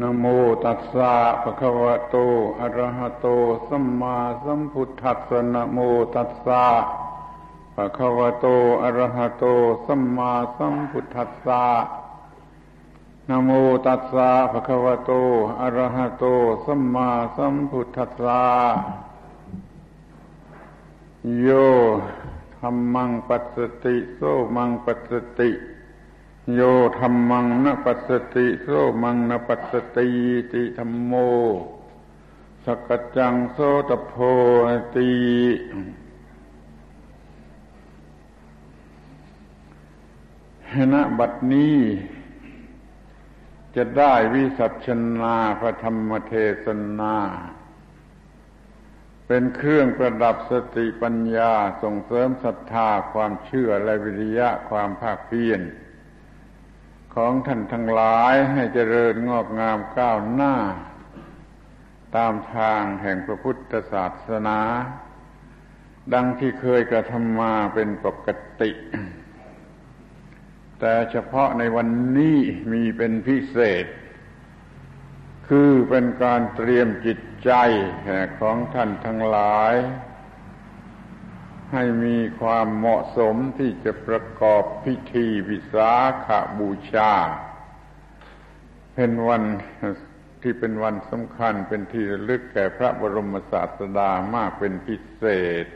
นโมตัสสะภะคะวะโต อะระหะโต สัมมาสัมพุทธัสสะนโมตัสสะภะคะวะโต อะระหะโต สัมมาสัมพุทธัสสะนโมตัสสะภะคะวะโต อะระหะโต สัมมาสัมพุทธัสสะโยธรรมังปัสสติ โสมังปัสสติ โยธรรมังนปัสสติโสมังนปัสสติติธรรมโมสกจังโสตโพติณบัดนี้ จะได้วิสัชนาพระธรรมเทศนา เป็นเครื่องประดับสติปัญญาส่งเสริมศรัทธาความเชื่อและวิริยะความภาคเพียร ของท่านทั้งหลายให้เจริญงอกงามก้าวหน้า ตามทางแห่งพระพุทธศาสนา ดังที่เคยกระทำมาเป็นปกติ แต่เฉพาะในวันนี้มีเป็นพิเศษ คือเป็นการเตรียมจิตใจของท่านทั้งหลาย ให้มีความเหมาะสมที่จะประกอบพิธีวิสาขาบูชา เป็นวันที่เป็นวันสำคัญเป็นที่ระลึกแก่พระบรมศาสดามากเป็นพิเศษ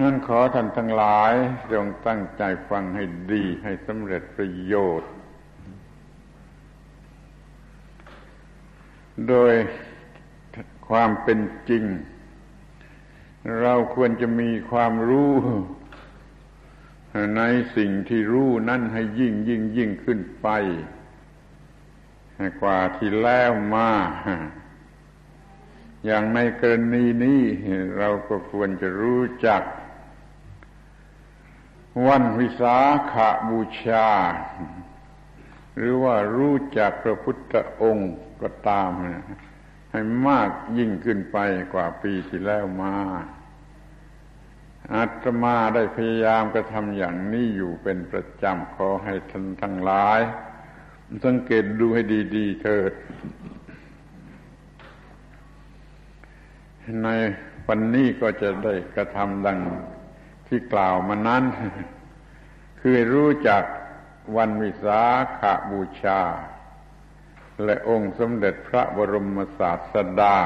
นั้นขอท่านทั้งหลายจงตั้งใจฟังให้ดีให้สำเร็จประโยชน์ โดยความเป็นจริง เราควรจะมีความรู้ ในสิ่งที่รู้นั่นให้ยิ่งยิ่งยิ่งขึ้นไป กว่าที่แล้วมา อย่างในกรณีนี้ เราก็ควรจะรู้จัก วันวิสาขาบูชา หรือว่ารู้จักพระพุทธองค์ก็ตามให้มากยิ่งขึ้นไปกว่าปีที่แล้วมา อาตมาได้พยายามกระทำอย่างนี้อยู่เป็นประจำขอให้ท่านทั้งหลาย สังเกตดูให้ดีๆเถิด ในวันนี้ก็จะได้กระทำดังที่กล่าวมานั้น คือรู้จักวันวิสาขาบูชา และองค์สมเด็จพระบรมศาสดา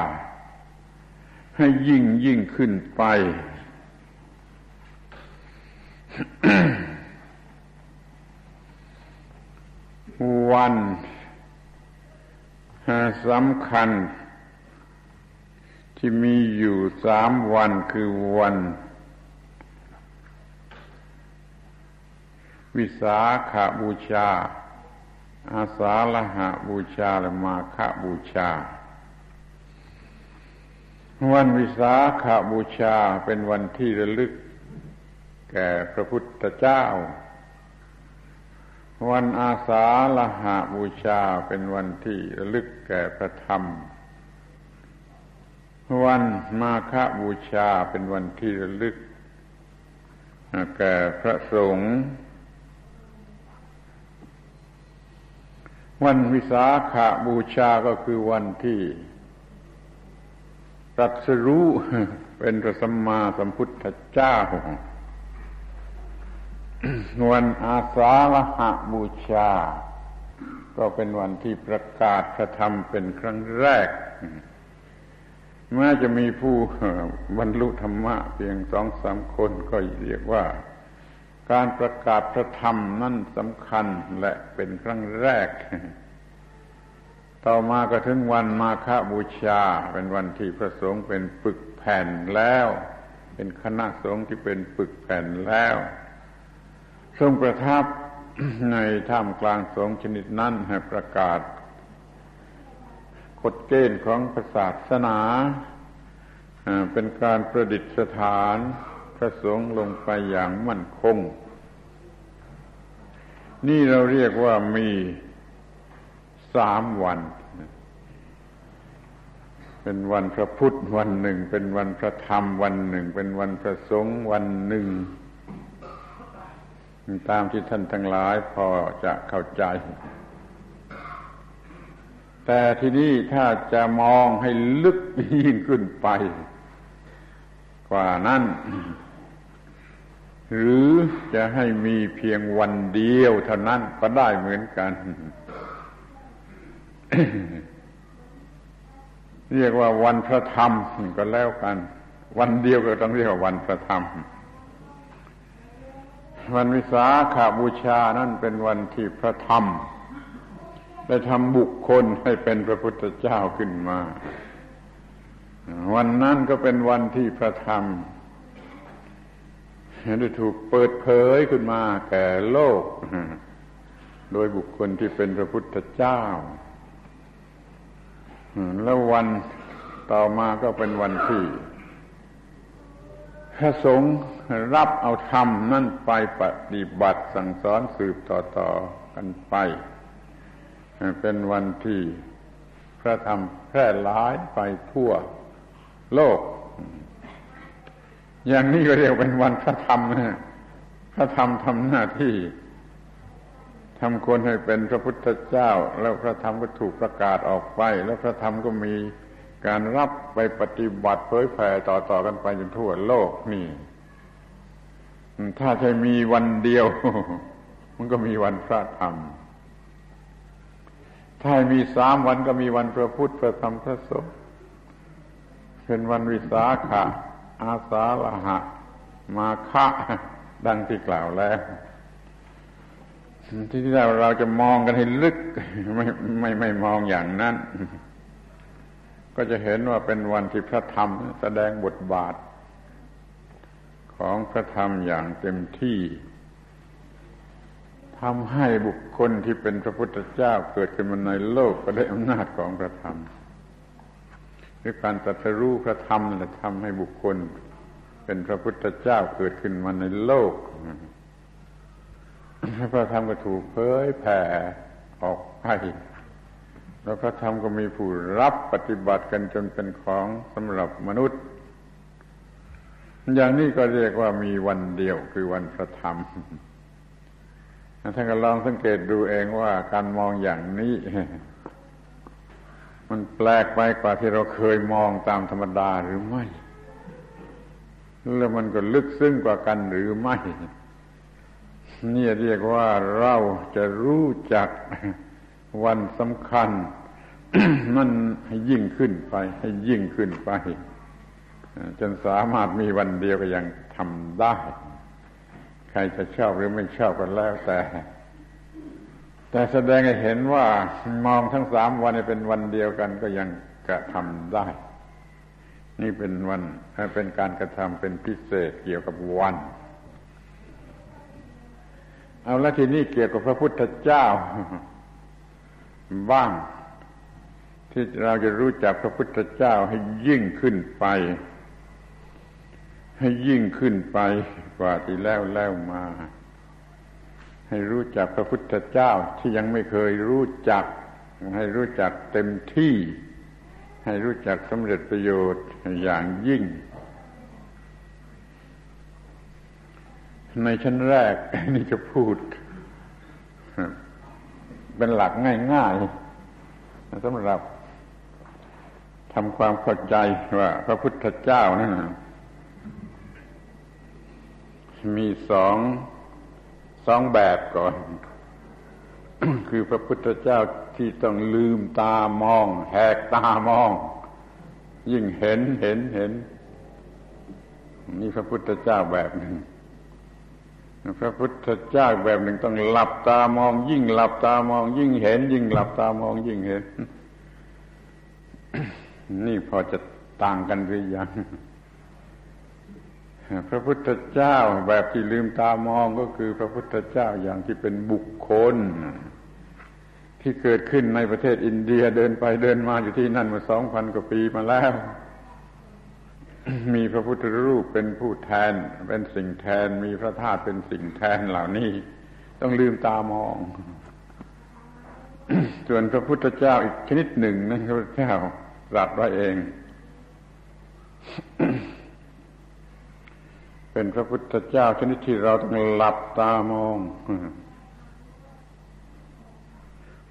ให้ยิ่งยิ่งขึ้นไป วันสำคัญ ที่มีอยู่สามวันคือวัน วิสาขาบูชา อาสาละหะบูชา และมาฆบูชา วันวิสาขาบูชาเป็นวันที่ระลึก แก่พระพุทธเจ้า วันอาสาละหะบูชาเป็นวันที่ระลึกแก่พระธรรม วันมาฆบูชาเป็นวันที่ระลึก แก่พระสงฆ์วันวิสาขาบูชาก็คือวันที่ตรัสรู้เป็นพระสัมมาสัมพุทธเจ้า วันอาสาฬหะบูชา ก็เป็นวันที่ประกาศพระธรรมเป็นครั้งแรกแม้จะมีผู้บรรลุธรรมะเพียงสองสามคนก็เรียกว่า การประกาศพระธรรมนั่นสำคัญและเป็นครั้งแรก ต่อมาก็ถึงวันมาฆบูชา เป็นวันที่พระสงฆ์เป็นปึกแผ่นแล้ว เป็นคณะสงฆ์ที่เป็นปึกแผ่นแล้ว ทรงประทับในท่ามกลางสงชนิดนั้นให้ประกาศกฎเกณฑ์ของศาสนา เป็นการประดิษฐานพระสงฆ์ลงไปอย่างมั่นคง นี่เราเรียกว่ามีสามวัน เป็นวันพระพุทธวันหนึ่ง เป็นวันพระธรรมวันหนึ่ง เป็นวันพระสงฆ์วันหนึ่ง ตามที่ท่านทั้งหลายพอจะเข้าใจ แต่ที่นี้ถ้าจะมองให้ลึกยิ่งขึ้นไป กว่านั้น หรือจะให้มีเพียงวันเดียวเท่านั้นก็ได้เหมือนกัน เรียกว่าวันพระธรรมก็แล้วกัน วันเดียวก็ต้องเรียกว่าวันพระธรรม วันวิสาขาบูชานั่นเป็นวันที่พระธรรมได้ทำบุคคลให้เป็นพระพุทธเจ้าขึ้นมา วันนั้นก็เป็นวันที่พระธรรมได้ถูกเปิดเผยขึ้นมาแก่โลก โดยบุคคลที่เป็นพระพุทธเจ้า แล้ววันต่อมาก็เป็นวันที่ พระสงฆ์รับเอาธรรมนั่นไปปฏิบัติสั่งสอนสืบต่อๆกันไป เป็นวันที่พระธรรมแพร่หลายไปทั่วโลก อย่างนี้ก็เรียกเป็นวันพระธรรมนะพระธรรมทำหน้าที่ทำคนให้เป็นพระพุทธเจ้า แล้วพระธรรมก็ถูกประกาศออกไป แล้วพระธรรมก็มี การรับไปปฏิบัติเผยแผ่ต่อๆกันไปจนทั่วโลกนี่ ถ้าใช่มีวันเดียว มันก็มีวันพระธรรม ถ้ามีสามวันก็มีวันพระพุทธพระธรรมพระสงฆ์เป็นวันวิสาขะ อาสาฬหะ มาฆะดังที่กล่าวแล้วที่เราเราจะมองกันให้ลึกไม่ไม่ไม่มองอย่างนั้น ก็จะเห็นว่าเป็นวันที่พระธรรมแสดงบทบาท ของพระธรรมอย่างเต็มที่ทำให้บุคคลที่เป็นพระพุทธเจ้าเกิดขึ้นมาในโลกก็ได้อำนาจของพระธรรมด้วยการตรัสรู้พระธรรมและทำให้บุคคล เป็นพระพุทธเจ้าเกิดขึ้นมาในโลกพระธรรมก็ถูกเผยแผ่ออกไป แล้วพระธรรมก็มีผู้รับปฏิบัติกันจนเป็นของสำหรับมนุษย์ อย่างนี้ก็เรียกว่ามีวันเดียวคือวันพระธรรมท่านก็ลองสังเกตดูเองว่าการมองอย่างนี้ มันแปลกไปกว่าที่เราเคยมองตามธรรมดาหรือไม่ แล้วมันก็ลึกซึ้งกว่ากันหรือไม่ นี่เรียกว่าเราจะรู้จัก วันสำคัญ มันให้ยิ่งขึ้นไป ให้ยิ่งขึ้นไป จนสามารถมีวันเดียวก็ยังทำได้ ใครจะชอบหรือไม่ชอบกันแล้วแต่ แต่แสดงให้เห็นว่ามองทั้งสามวันเป็นวันเดียวกันก็ยังกระทำได้ นี่เป็นวันเป็นการกระทำเป็นพิเศษเกี่ยวกับวันเอาละทีนี้เกี่ยวกับพระพุทธเจ้า บ้าง ที่เราจะรู้จักพระพุทธเจ้าให้ยิ่งขึ้นไป ให้ยิ่งขึ้นไปกว่าที่แล้วแล้วมา ให้รู้จักพระพุทธเจ้าที่ยังไม่เคยรู้จัก ให้รู้จักเต็มที่ ให้รู้จักสำเร็จประโยชน์อย่างยิ่งในชั้นแรกนี่จะพูด เป็นหลักง่ายๆสำหรับทำความเข้าใจว่าพระพุทธเจ้านั่นมีสองสองแบบก่อน คือพระพุทธเจ้าที่ต้องลืมตามอง แหกตามอง ยิ่งเห็นเห็นเห็นนี่พระพุทธเจ้าแบบหนึ่ง พระพุทธเจ้าแบบหนึ่งต้องหลับตามอง ยิ่งหลับตามอง ยิ่งเห็น ยิ่งหลับตามอง ยิ่งเห็น นี่พอจะต่างกันหรือยังพระพุทธเจ้าแบบที่ลืมตามองก็คือ พระพุทธเจ้าอย่างที่เป็นบุคคล ที่เกิดขึ้นในประเทศอินเดียเดินไปเดินมาอยู่ที่นั่นมาสองพันกว่าปีมาแล้ว มีพระพุทธรูปเป็นผู้แทน เป็นสิ่งแทน มีพระธาตุเป็นสิ่งแทนเหล่านี้ ต้องลืมตามอง ส่วนพระพุทธเจ้าอีกชนิดหนึ่งนั้นพระพุทธเจ้าตรัสไว้เอง เป็นพระพุทธเจ้าชนิดที่เราต้องหลับตามอง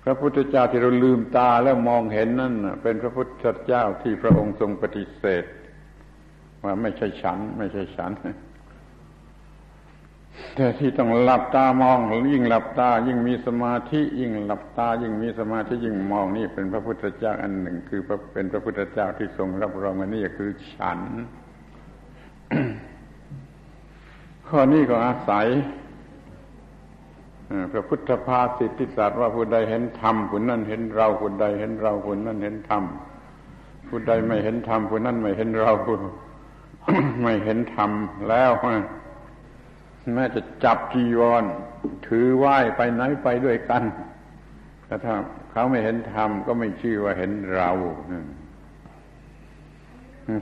พระพุทธเจ้าที่เราลืมตาแล้วมองเห็นนั่นเป็นพระพุทธเจ้าที่พระองค์ทรงปฏิเสธ ว่าไม่ใช่ฉัน ไม่ใช่ฉัน แต่ที่ต้องหลับตามองยิ่งหลับตา ยิ่งมีสมาธิ ยิ่งหลับตา ยิ่งมีสมาธิยิ่งมองนี่เป็นพระพุทธเจ้าอันหนึ่ง คือเป็นพระพุทธเจ้าที่ทรงรับรองอันนี้คือฉัน ข้อนี้ก็อาศัยพระพุทธภาสิทธิศาสตร์ว่าผู้ใดเห็นธรรมผู้นั้นเห็นเราผู้ใดเห็นเราผู้นั้นเห็นธรรมผู้ใดไม่เห็นธรรมผู้นั้นไม่เห็นเรา ไม่เห็นธรรมแล้วแม้จะจับจีวร ถือไหว้ไปไหนไปด้วยกันแต่ถ้าเขาไม่เห็นธรรมก็ไม่ชื่อว่าเห็นเรา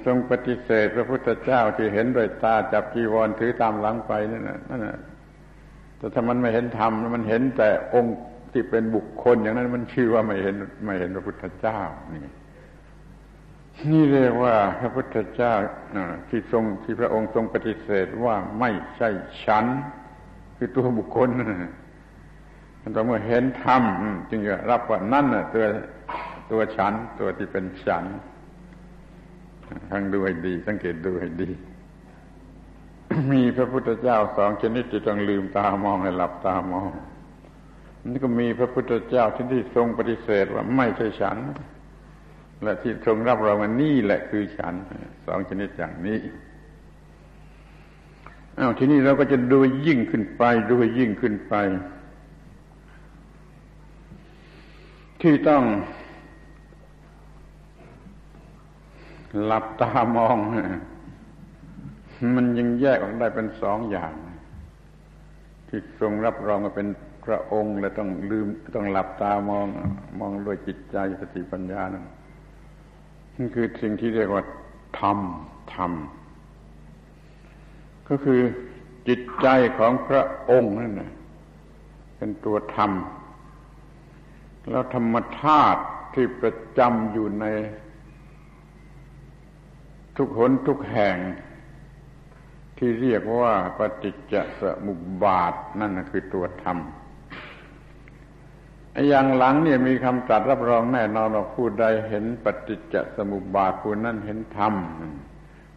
ทรงปฏิเสธพระพุทธเจ้าที่เห็นด้วยตาจับจีวรถือตามหลังไปนั่นนั่นแต่ถ้ามันไม่เห็นธรรมมันเห็นแต่องค์ที่เป็นบุคคล อย่างนั้นมันชื่อว่าไม่เห็นไม่เห็นพระพุทธเจ้านี่ นี่เรียกว่าพระพุทธเจ้าที่ทรงที่พระองค์ทรงปฏิเสธว่าไม่ใช่ฉัน คือตัวบุคคลแต่เมื่อเห็นธรรมจึงจะรับว่านั่นตัวตัวฉัน ตัวที่เป็นฉันฟังดูให้ดี สังเกตดูให้ดี มีพระพุทธเจ้าสองชนิดที่ต้องลืมตามองให้หลับตามองนี่ก็มีพระพุทธเจ้าที่ที่ทรงปฏิเสธว่าไม่ใช่ฉัน และที่ทรงรับรองว่านี่แหละคือฉันสองชนิดอย่างนี้อ้าวทีนี้เราก็จะดูยิ่งขึ้นไปดูยิ่งขึ้นไป ที่ต้อง หลับตามอง มันยังแยกออกได้เป็นสองอย่าง ที่ทรงรับรองว่าเป็นพระองค์ และต้องลืมต้องหลับตามอง มองด้วยจิตใจสติปัญญานั่น นั่นคือสิ่งที่เรียกว่าธรรมธรรม ก็คือจิตใจของพระองค์นั่นนะเป็นตัวธรรม แล้วธรรมธาตุที่ประจำอยู่ใน ทุกหนทุกแห่ง ที่เรียกว่าปฏิจจสมุปบาทนั่นคือตัวธรรม อย่างหลังเนี่ยมีคำตรัสรับรองแน่นอนว่าผู้ใดเห็นปฏิจจสมุปบาทผู้นั้นเห็นธรรม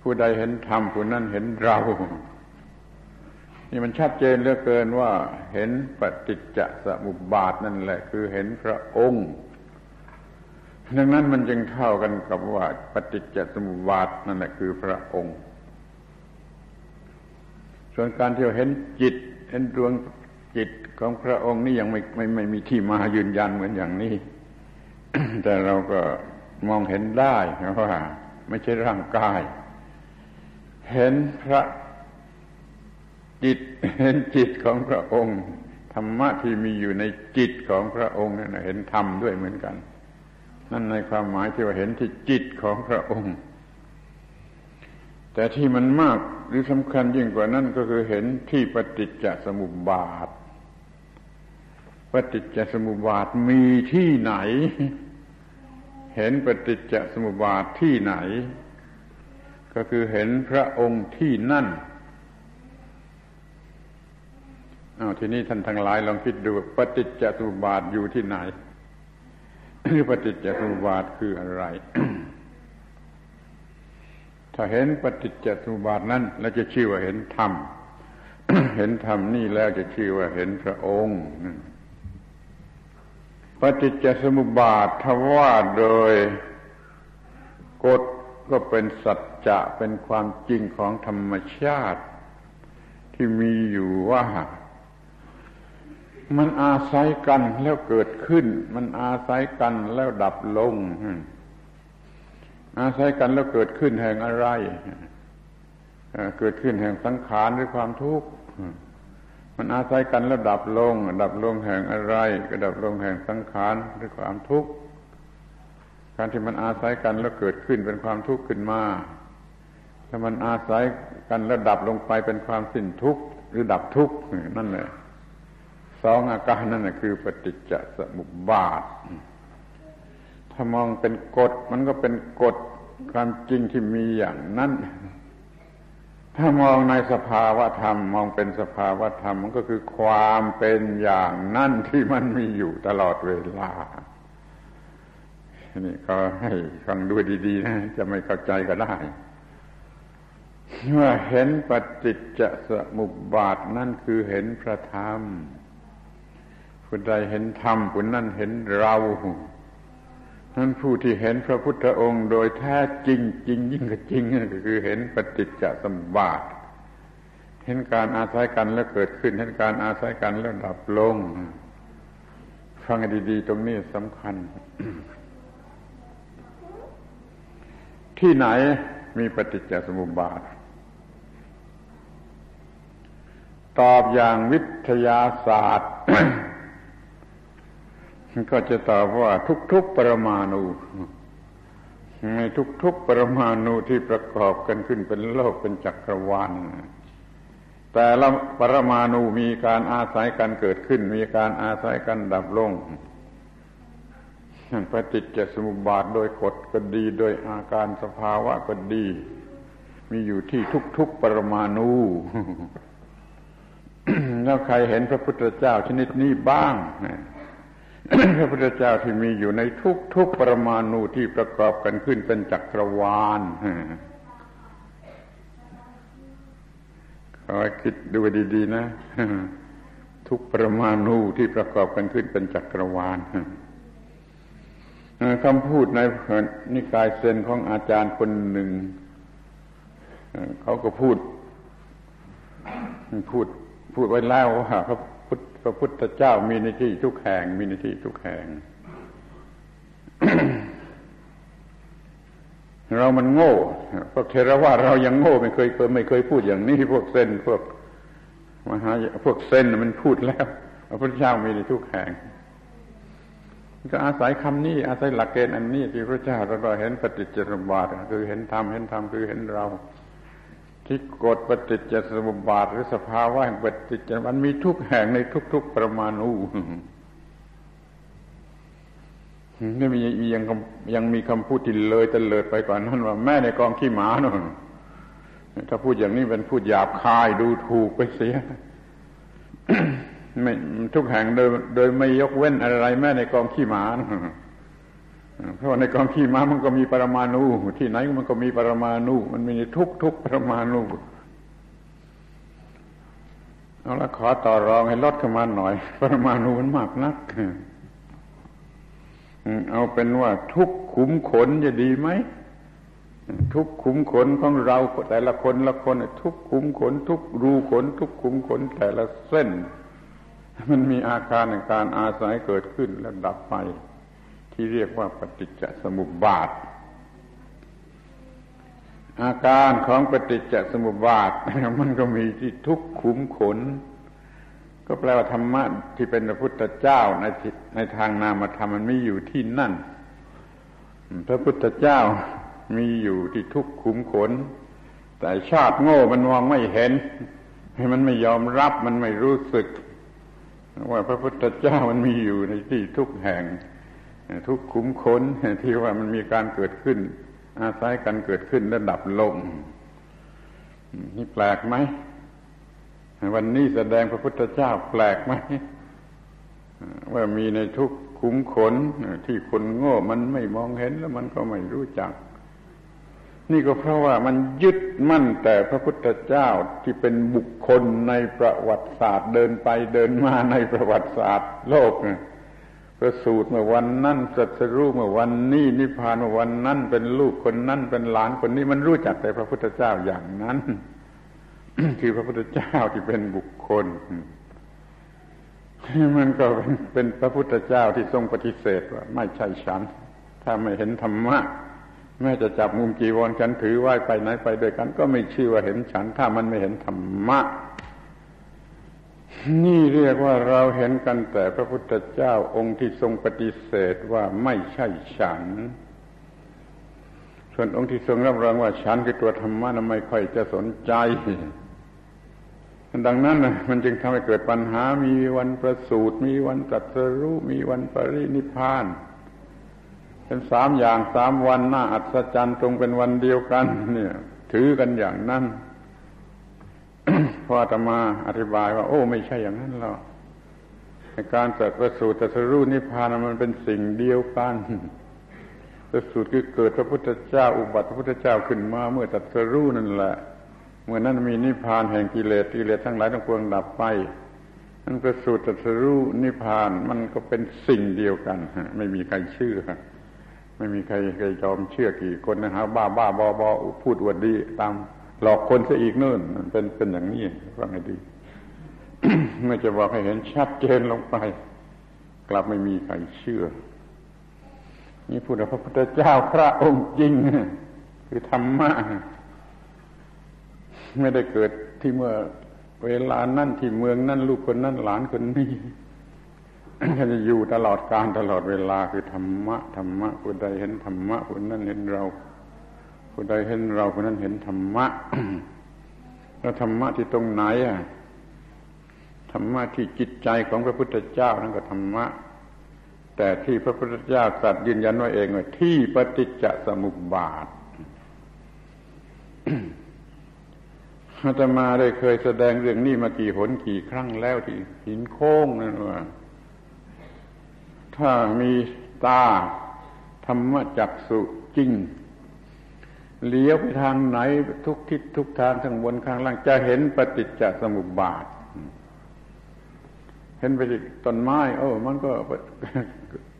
ผู้ใดเห็นธรรมผู้นั้นเห็นเรา นี่มันชัดเจนเหลือเกินว่าเห็นปฏิจจสมุปบาทนั่นแหละ คือเห็นพระองค์ ดังนั้นมันจึงเท่ากันกับว่า ปฏิจจสมุปบาทนั่นแหละคือพระองค์ ส่วนการที่เห็นจิต เห็นดวงจิต ของพระองค์นี่ยังไม่ไม่ไม่มีที่มายืนยันเหมือนอย่างนี้ แต่เราก็มองเห็นได้ว่า ไม่ใช่ร่างกาย เห็นพระจิตเห็นจิตของพระองค์ธรรมะที่มีอยู่ในจิตของพระองค์นั่นเห็นธรรมด้วยเหมือนกัน นั่นในความหมายที่ว่าเห็นที่จิตของพระองค์ แต่ที่มันมากหรือสำคัญยิ่งกว่านั้นก็คือเห็นที่ปฏิจจสมุปบาท ปฏิจจสมุปบาทมีที่ไหน เห็นปฏิจจสมุปบาทที่ไหน ก็คือเห็นพระองค์ที่นั่นอาทีนี้ท่านทั้งหลายลองคิดดูปฏิจจสมุปบาทอยู่ที่ไหนหรือปฏิจจสมุปบาทคืออะไร ถ้าเห็นปฏิจจสมุปบาทนั้นแล้วจะชื่อว่าเห็นธรรม เห็นธรรมนี่แล้วจะชื่อว่าเห็นพระองค์ ปฏิจจสมุปบาทถ้าว่าโดยกฎก็เป็นสัจจะเป็นความจริงของธรรมชาติ ที่มีอยู่ว่า มันอาศัยกันแล้วเกิดขึ้น มันอาศัยกันแล้วดับลง อาศัยกันแล้วเกิดขึ้นแห่งอะไร เกิดขึ้นแห่งสังขารหรือความทุกข์ มันอาศัยกันแล้วดับลงดับลงแห่งอะไรก็ดับลงแห่งสังขารหรือความทุกข์การที่มันอาศัยกันแล้วเกิดขึ้นเป็นความทุกข์ขึ้นมาถ้ามันอาศัยกันแล้วดับลงไปเป็นความสิ้นทุกข์หรือดับทุกข์นั่นแหละสองอาการนั่นแหละคือปฏิจจสมุปบาท ถ้ามองเป็นกฎมันก็เป็นกฎความจริงที่มีอย่างนั้น ถ้ามองในสภาวะธรรม มองเป็นสภาวะธรรมมันก็คือความเป็นอย่างนั่นที่มันมีอยู่ตลอดเวลานี่ก็ให้ฟังด้วยดีๆนะจะไม่เข้าใจก็ได้ว่าเห็นปฏิจจสมุปบาทนั่นคือเห็นพระธรรมผู้ใดเห็นธรรมผู้นั้นเห็นเรา นั้นผู้ที่เห็นพระพุทธองค์โดยแท้จริงจริงยิ่งกว่าจริงก็คือเห็นปฏิจจสมบาทเห็นการอาศัยกันแล้วเกิดขึ้น เห็นการอาศัยกันแล้วดับลง ฟังดี ๆ ตรงนี้สำคัญ ที่ไหนมีปฏิจจสมุปบาท ตอบอย่างวิทยาศาสตร์ ก็จะตอบว่าทุกๆปรมาณูในทุกๆปรมาณูที่ประกอบกันขึ้นเป็นโลกเป็นจักรวาลแต่ละปรมาณูมีการอาศัยกันเกิดขึ้น มีการอาศัยกันดับลงปฏิจจสมุปบาทโดยกฎก็ดี โดยอาการสภาวะก็ดี มีอยู่ที่ทุกๆปรมาณูแล้วใครเห็นพระพุทธเจ้าชนิดนี้บ้าง พระพุทธเจ้าที่มีอยู่ในทุกทุกปรมาณูที่ประกอบกันขึ้นเป็นจักรวาลขอคิดดูดีๆนะ ทุกปรมาณูที่ประกอบกันขึ้นเป็นจักรวาลคำพูดในนิกายเซนของอาจารย์คนหนึ่ง เขาก็พูด พูด พูดไว้แล้วว่าพระ ระพุทธเจ้ามีในที่ทุกแห่ง มีในที่ทุกแห่ง เรามันโง่พวกเทรวาเรายังโง่ไม่เคยไม่เคยพูดอย่างนี้พวกเส้นพวกมหาพวกเส้นมันพูดแล้วพระพุทธเจ้ามีในทุกแห่งก็อาศัยคำนี้ อาศัยหลักเกณฑ์อันนี้ที่พระเจ้าเราเห็นปฏิจจสมบัติคือเห็นธรรมเห็นธรรมคือเห็นเรา ที่กฎปฏิจจสมุปบาทหรือสภาวะแห่งปฏิจจมันมีทุกแห่งในทุก ๆ ประมาณูนี่มียังยังมีคำพูดที่เลยตะเลิดไปกว่านั้นว่าแม่ในกองขี้หมาน่นถ้าพูดอย่างนี้เป็นพูดหยาบคายดูถูกไปเสียไม่ทุกแห่งโดย โดยไม่ยกเว้นอะไรแม่ในกองขี้หมาน เพราะในกองขี้ม้ามันก็มีปรมาณูที่ไหนมันก็มีปรมาณูมันมีทุกทุกปรมาณูเอาละขอต่อรองให้ลดขึ้นมาหน่อย ปรมาณูมันมากนักเอาเป็นว่าทุกขุมขนจะดีไหมทุกขุมขนของเราแต่ละคนละคน ทุกขุมขน ทุกรูขน ทุกขุมขนแต่ละเส้น มันมีอาการในการอาศัยเกิดขึ้นแล้วดับไป ที่เรียกว่าปฏิจจสมุปบาท อาการของปฏิจจสมุปบาทมันก็มีที่ทุกขุมขน ก็แปลว่าธรรมะที่เป็นพระพุทธเจ้าในในทางนามธรรมมันไมีอยู่ที่นั่น พระพุทธเจ้ามีอยู่ที่ทุกขุมขน แต่ชาติโง่มันมองไม่เห็นให้มันไม่ยอมรับมันไม่รู้สึกว่าพระพุทธเจ้ามันมีอยู่ในที่ทุกแห่ง ทุกขุมขนที่ว่ามันมีการเกิดขึ้น อาศัยกันเกิดขึ้นและดับลงนี่แปลกไหมวันนี้แสดงพระพุทธเจ้าแปลกไหมว่ามีในทุกขุมขนที่คนโง่มันไม่มองเห็นแล้วมันก็ไม่รู้จัก นี่ก็เพราะว่ามันยึดมั่นแต่พระพุทธเจ้าที่เป็นบุคคลในประวัติศาสตร์ เดินไปเดินมาในประวัติศาสตร์ โลก ประสูตรเมื่อวันนั้นสัตรู้เมื่อวันนี้นิพพานเมื่อวันนั้นเป็นลูกคนนั้นเป็นหลานคนนี้มันรู้จักแต่พระพุทธเจ้าอย่างนั้นคือพระพุทธเจ้าที่เป็นบุคคลมันก็เป็นพระพุทธเจ้าที่ทรงปฏิเสธว่าไม่ใช่ฉัน ถ้าไม่เห็นธรรมะแม้จะจับมุมจีวรฉันถือไหว้ไปไหนไปด้วยกัน ก็ไม่ชื่อว่าเห็นฉัน ถ้ามันไม่เห็นธรรมะ นี่เรียกว่าเราเห็นกันแต่พระพุทธเจ้าองค์ที่ทรงปฏิเสธว่าไม่ใช่ฉัน ส่วนองค์ที่ทรงรับรองว่าฉันคือตัวธรรมะนั้นไม่ค่อยจะสนใจ ดังนั้นมันจึงทำให้เกิดปัญหามีวันประสูติมีวันตรัสรู้มีวันปรินิพาน เป็นสามอย่างสามวันน่าอัศจรรย์ตรงเป็นวันเดียวกัน เนี่ย ถือกันอย่างนั้น พออาตมาอธิบายว่า โอ้ ไม่ใช่อย่างนั้นหรอกการสัตว์ประสูติตรัสรู้นิพพานมันเป็นสิ่งเดียวกันประสูติคือเกิดพระพุทธเจ้าอุบัติพระพุทธเจ้าขึ้นมา เมื่อตรัสรู้นั่นแหละ เมื่อนั้นมีนิพพานแห่งกิเลสกิเลสทั้งหลายทั้งปวงดับไปนั่นประสูติตรัสรู้นิพพานมันก็เป็นสิ่งเดียวกันไม่มีใครเชื่อไม่มีใครใครยอมเชื่อกี่คนนะฮะบ้าบ้าบอบอพูดอวดดีตาม หลอกคนซะอีกนู่นเป็นเป็นอย่างนี้ฟังให้ดีเมื่อจะบอกให้เห็นชัดเจนลงไป กลับไม่มีใครเชื่อ นี่พูดถึงพระพุทธเจ้าพระองค์จริง คือธรรมะไม่ได้เกิดที่เมื่อเวลานั่นที่เมืองนั่นลูกคนนั่นหลานคนนี้จะอยู่ตลอดการตลอดเวลาคือธรรมะธรรมะผู้ใดเห็นธรรมะผู้นั้นเห็นเรา ผู้ใดเห็นเราผู้นั้นเห็นธรรมะ แล้วธรรมะที่ตรงไหนอะธรรมะที่จิตใจของพระพุทธเจ้านั่นก็ธรรมะ แต่ที่พระพุทธเจ้าตรัสยืนยันว่าเองว่าที่ปฏิจจสมุปบาทอาตมาได้เคยแสดงเรื่องนี้มากี่หนกี่ครั้งแล้วที่หินโค้งนั่นว่า ถ้ามีตาธรรมจักสุจริง เลี้ยวไปทางไหนทุกทิศทุกทางทั้งบนข้างล่างจะเห็นปฏิจจสมุปบาท เห็นไปที่ต้นไม้โอ้มันก็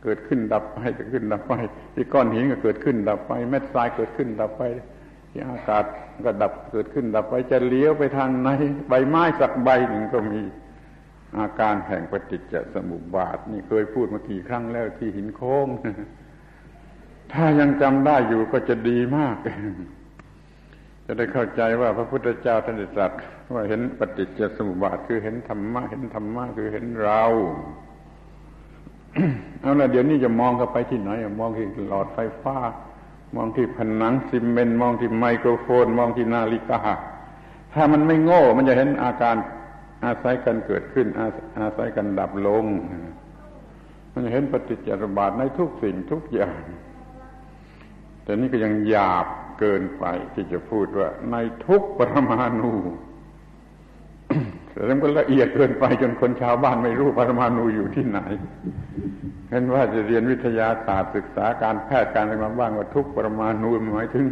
เกิดขึ้นดับไปเกิดขึ้นดับไป ที่ก้อนหินก็เกิดขึ้นดับไปเม็ดทรายเกิดขึ้นดับไป ที่อากาศก็ดับเกิดขึ้นดับไป จะเลี้ยวไปทางไหนใบไม้สักใบหนึ่งก็มีอาการแห่งปฏิจจสมุปบาท นี่เคยพูดมากี่ครั้งแล้วที่หินโค้ง ถ้ายังจำได้อยู่ก็จะดีมาก จะได้เข้าใจว่าพระพุทธเจ้าท่านตรัสว่าเห็นปฏิจจสมุปบาทคือเห็นธรรมะเห็นธรรมะคือเห็นเราเอาละเดี๋ยวนี้จะมองเข้าไปที่ไหนมองที่หลอดไฟฟ้ามองที่ผนังซีเมนต์มองที่ไมโครโฟน มองที่นาฬิกาถ้ามันไม่โง่ มันจะเห็นอาการอาศัยกันเกิดขึ้น อาศัยกันดับลง มันเห็นปฏิจจสมุปบาทในทุกสิ่งทุกอย่าง แต่นี่ก็ยังหยาบเกินไปที่จะพูดว่าในทุกปรมาณูแต่มันก็ละเอียดเกินไปจนคนชาวบ้านไม่รู้ปรมาณูอยู่ที่ไหนเห็นว่าจะเรียนวิทยาศาสตร์ศึกษาการแพทย์การอะไรมาบ้างว่าทุกปรมาณูหมายถึง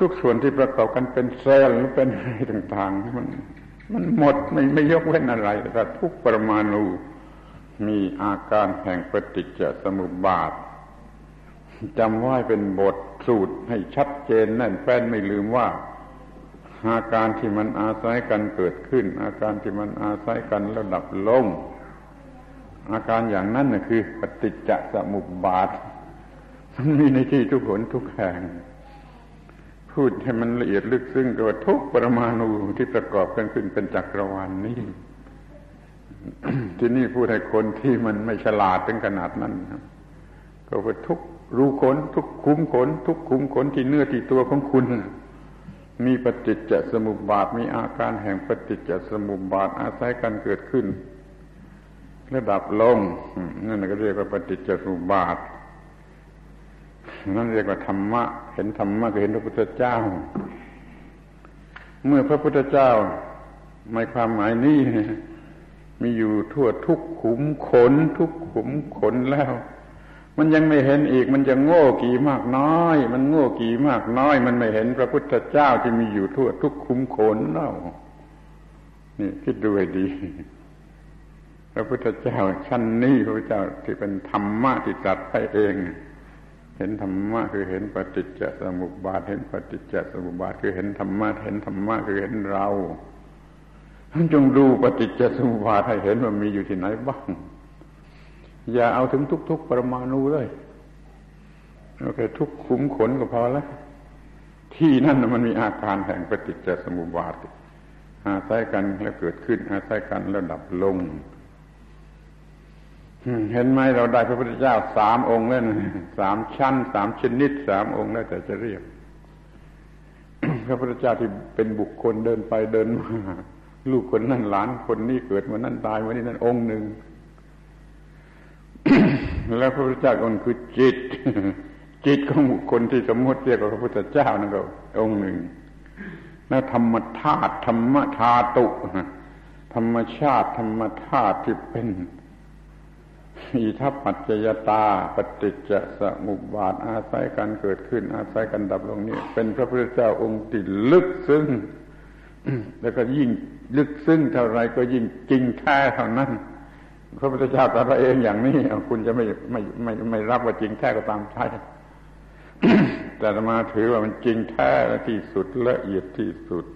ทุกๆส่วนที่ประกอบกันเป็นเซลล์หรือเป็นอะไรต่าง ๆ มันมันหมดไม่ไม่ยกเว้นอะไรแต่ทุกปรมาณูมีอาการแห่งปฏิจจสมุปบาท จำไว้เป็นบทสูตรให้ชัดเจนแน่นแฟ้นไม่ลืมว่า อาการที่มันอาศัยกันเกิดขึ้น อาการที่มันอาศัยกันแล้วดับลง อาการอย่างนั้นน่ะคือ ปฏิจจสมุปบาทมันมีในที่ทุกคนทุกแห่ง พูดให้มันละเอียดลึกซึ้งตัวทุกปรมาณูที่ประกอบกันขึ้นเป็นจักรวาลนนี้ที่นี่พูดให้คนที่มันไม่ฉลาดถึงขนาดนั้นก็ว่าทุก รูขนทุกคุ้มขน ทุกคุ้มขนที่เนื้อที่ตัวของคุณ มีปฏิจจสมุปบาทมีอาการแห่งปฏิจจสมุปบาทอาศัยกันเกิดขึ้น ระดับลงนั่นก็เรียกว่าปฏิจจสมุปบาทนั่นเรียกว่าธรรมะ เห็นธรรมะก็เห็นพระพุทธเจ้า เมื่อพระพุทธเจ้าในความหมายนี้มีอยู่ทั่วทุกขุมขน ทุกขุมขนแล้ว มันยังไม่เห็นอีก มันจะโง่กี่มากน้อย มันโง่กี่มากน้อย มันไม่เห็นพระพุทธเจ้าที่มีอยู่ทั่วทุกขุมขนเล่านี่คิดดูให้ดี พระพุทธเจ้าชั้นนี้พระพุทธเจ้าที่เป็นธรรมะที่ตรัสให้เอง เห็นธรรมะคือเห็นปฏิจจสมุปบาท เห็นปฏิจจสมุปบาทคือเห็นธรรมะ เห็นธรรมะคือเห็นเราท่านจงดูปฏิจจสมุปบาทให้เห็นว่ามีอยู่ที่ไหนบ้าง อย่าเอาถึงทุก ๆ ปรมาณูเลยโอเคทุกขุมขนก็พอแล้ว ที่นั่นมันมีอาการแห่งปฏิจจสมุปบาทอาศัยกันแล้วเกิดขึ้น อาศัยกันแล้วดับลงเห็นไหมเราได้พระพุทธเจ้าสามองค์แล้วสามชั้นสามชนิดสามองค์แล้วแต่จะเรียก พระพุทธเจ้าที่เป็นบุคคลเดินไปเดินมาลูกคนนั้นหลานคนนี้เกิดวันนั้นตายวันนี้นั้นองค์หนึ่ง แล้วพระพุทธเจ้าองค์คือจิต จิตของบุคคลที่สมมติเรียกว่าพระพุทธเจ้านั่นก็องค์หนึ่ง แล้วธรรมธาตุธรรมธาตุธรรมชาติธรรมธาตุที่เป็นอิทัปปัจจยตา ปฏิจจสมุปบาทอาศัยกันเกิดขึ้น อาศัยกันดับลงนี่เป็นพระพุทธเจ้าองค์ที่ลึกซึ้งแล้วก็ยิ่งลึกซึ้งเท่าไรก็ยิ่งจริงแท้เท่านั้น พระพุทธเจ้าตรัสเองอย่างนี้คุณจะไม่ไม่ไม่ไม่รับว่าจริงแท้ก็ตามใช่แต่มาถือว่ามันจริงแท้ที่สุดละเอียดที่สุด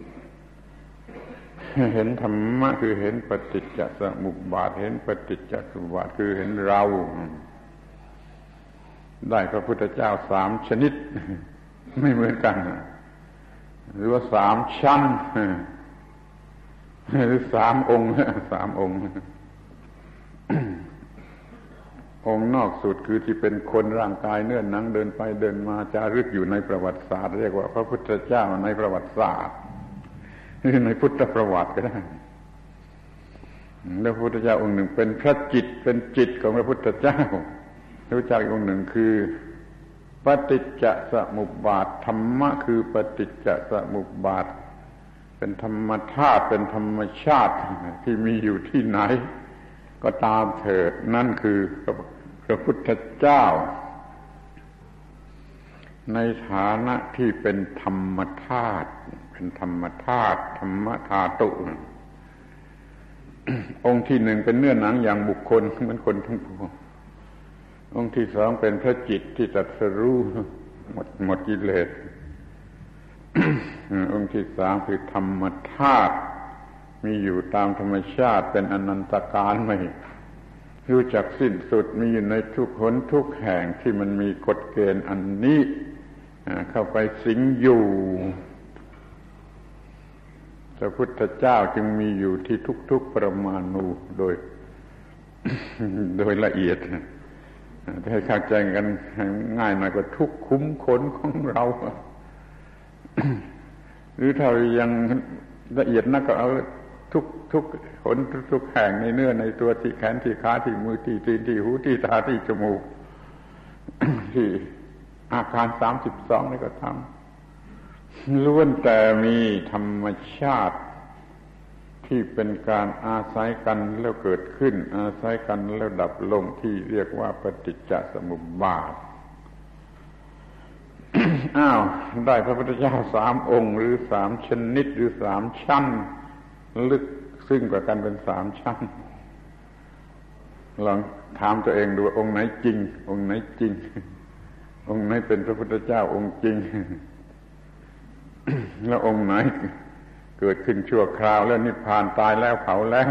เห็นธรรมะคือเห็นปฏิจจสมุปบาท เห็นปฏิจจสมุปบาทคือเห็นเรา ได้พระพุทธเจ้าสามชนิด ไม่เหมือนกัน หรือว่าสามชั้นหรือสามองค์สามองค์ องค์นอกสุดคือที่เป็นคนร่างกายเนื้อหนังเดินไปเดินมาจารึกอยู่ในประวัติศาสตร์ เรียกว่าพระพุทธเจ้าในประวัติศาสตร์หรือในพุทธประวัติก็ได้แล้วพระพุทธเจ้าองค์หนึ่งเป็นพระจิตเป็นจิตของพระพุทธเจ้าพระพุทธเจ้าองค์หนึ่งคือปฏิจจสมุปบาทธรรมะคือปฏิจจสมุปบาท เป็นธรรมธาตุเป็นธรรมชาติที่มีอยู่ที่ไหน ก็ตามเถิดนั่นคือพระพุทธเจ้า ในฐานะที่เป็นธรรมธาตุเป็นธรรมธาตุธรรมธาตุองค์ที่หนึ่งเป็นเนื้อหนังอย่างบุคคลเหมือนคนทั้งปวงองค์ที่สองเป็นพระจิตที่ตัดสรู้หมดหมดกิเลสองค์ที่สามคือธรรมธาตุ มีอยู่ตามธรรมชาติเป็นอนันตการไม่รู้จักสิ้นสุดมีอยู่ในทุกหนทุกแห่งที่มันมีกฎเกณฑ์อันนี้เข้าไปสิงอยู่พระพุทธเจ้าจึงมีอยู่ที่ทุก ๆประมาณูโดย โดยละเอียดถ้าให้เข้าใจกันง่ายหน่อยก็ทุกคุ้มขนของเรา หรือถ้ายังละเอียดนักก็เอา ทุกทุกขนทุกแห่งในเนื้อในตัวที่แขนที่ขาที่มือที่ตีนที่หูที่ตาที่จมูกที่อาการสามสิบสองนี่ก็ทำล้วนแต่มีธรรมชาติ ที่เป็นการอาศัยกันแล้วเกิดขึ้น อาศัยกันแล้วดับลงที่เรียกว่าปฏิจจสมุปบาทอ้าว ได้พระพุทธเจ้าสามองค์ หรือสามชนิดหรือสามชั้น ลึกซึ่งกว่ากันเป็นสามชั้น ลองถามตัวเองดูองค์ไหนจริง องค์ไหนจริง องค์ไหนเป็นพระพุทธเจ้าองค์จริง แล้วองค์ไหน เกิดขึ้นชั่วคราว แล้วนิพพานตายแล้วเผาแล้ว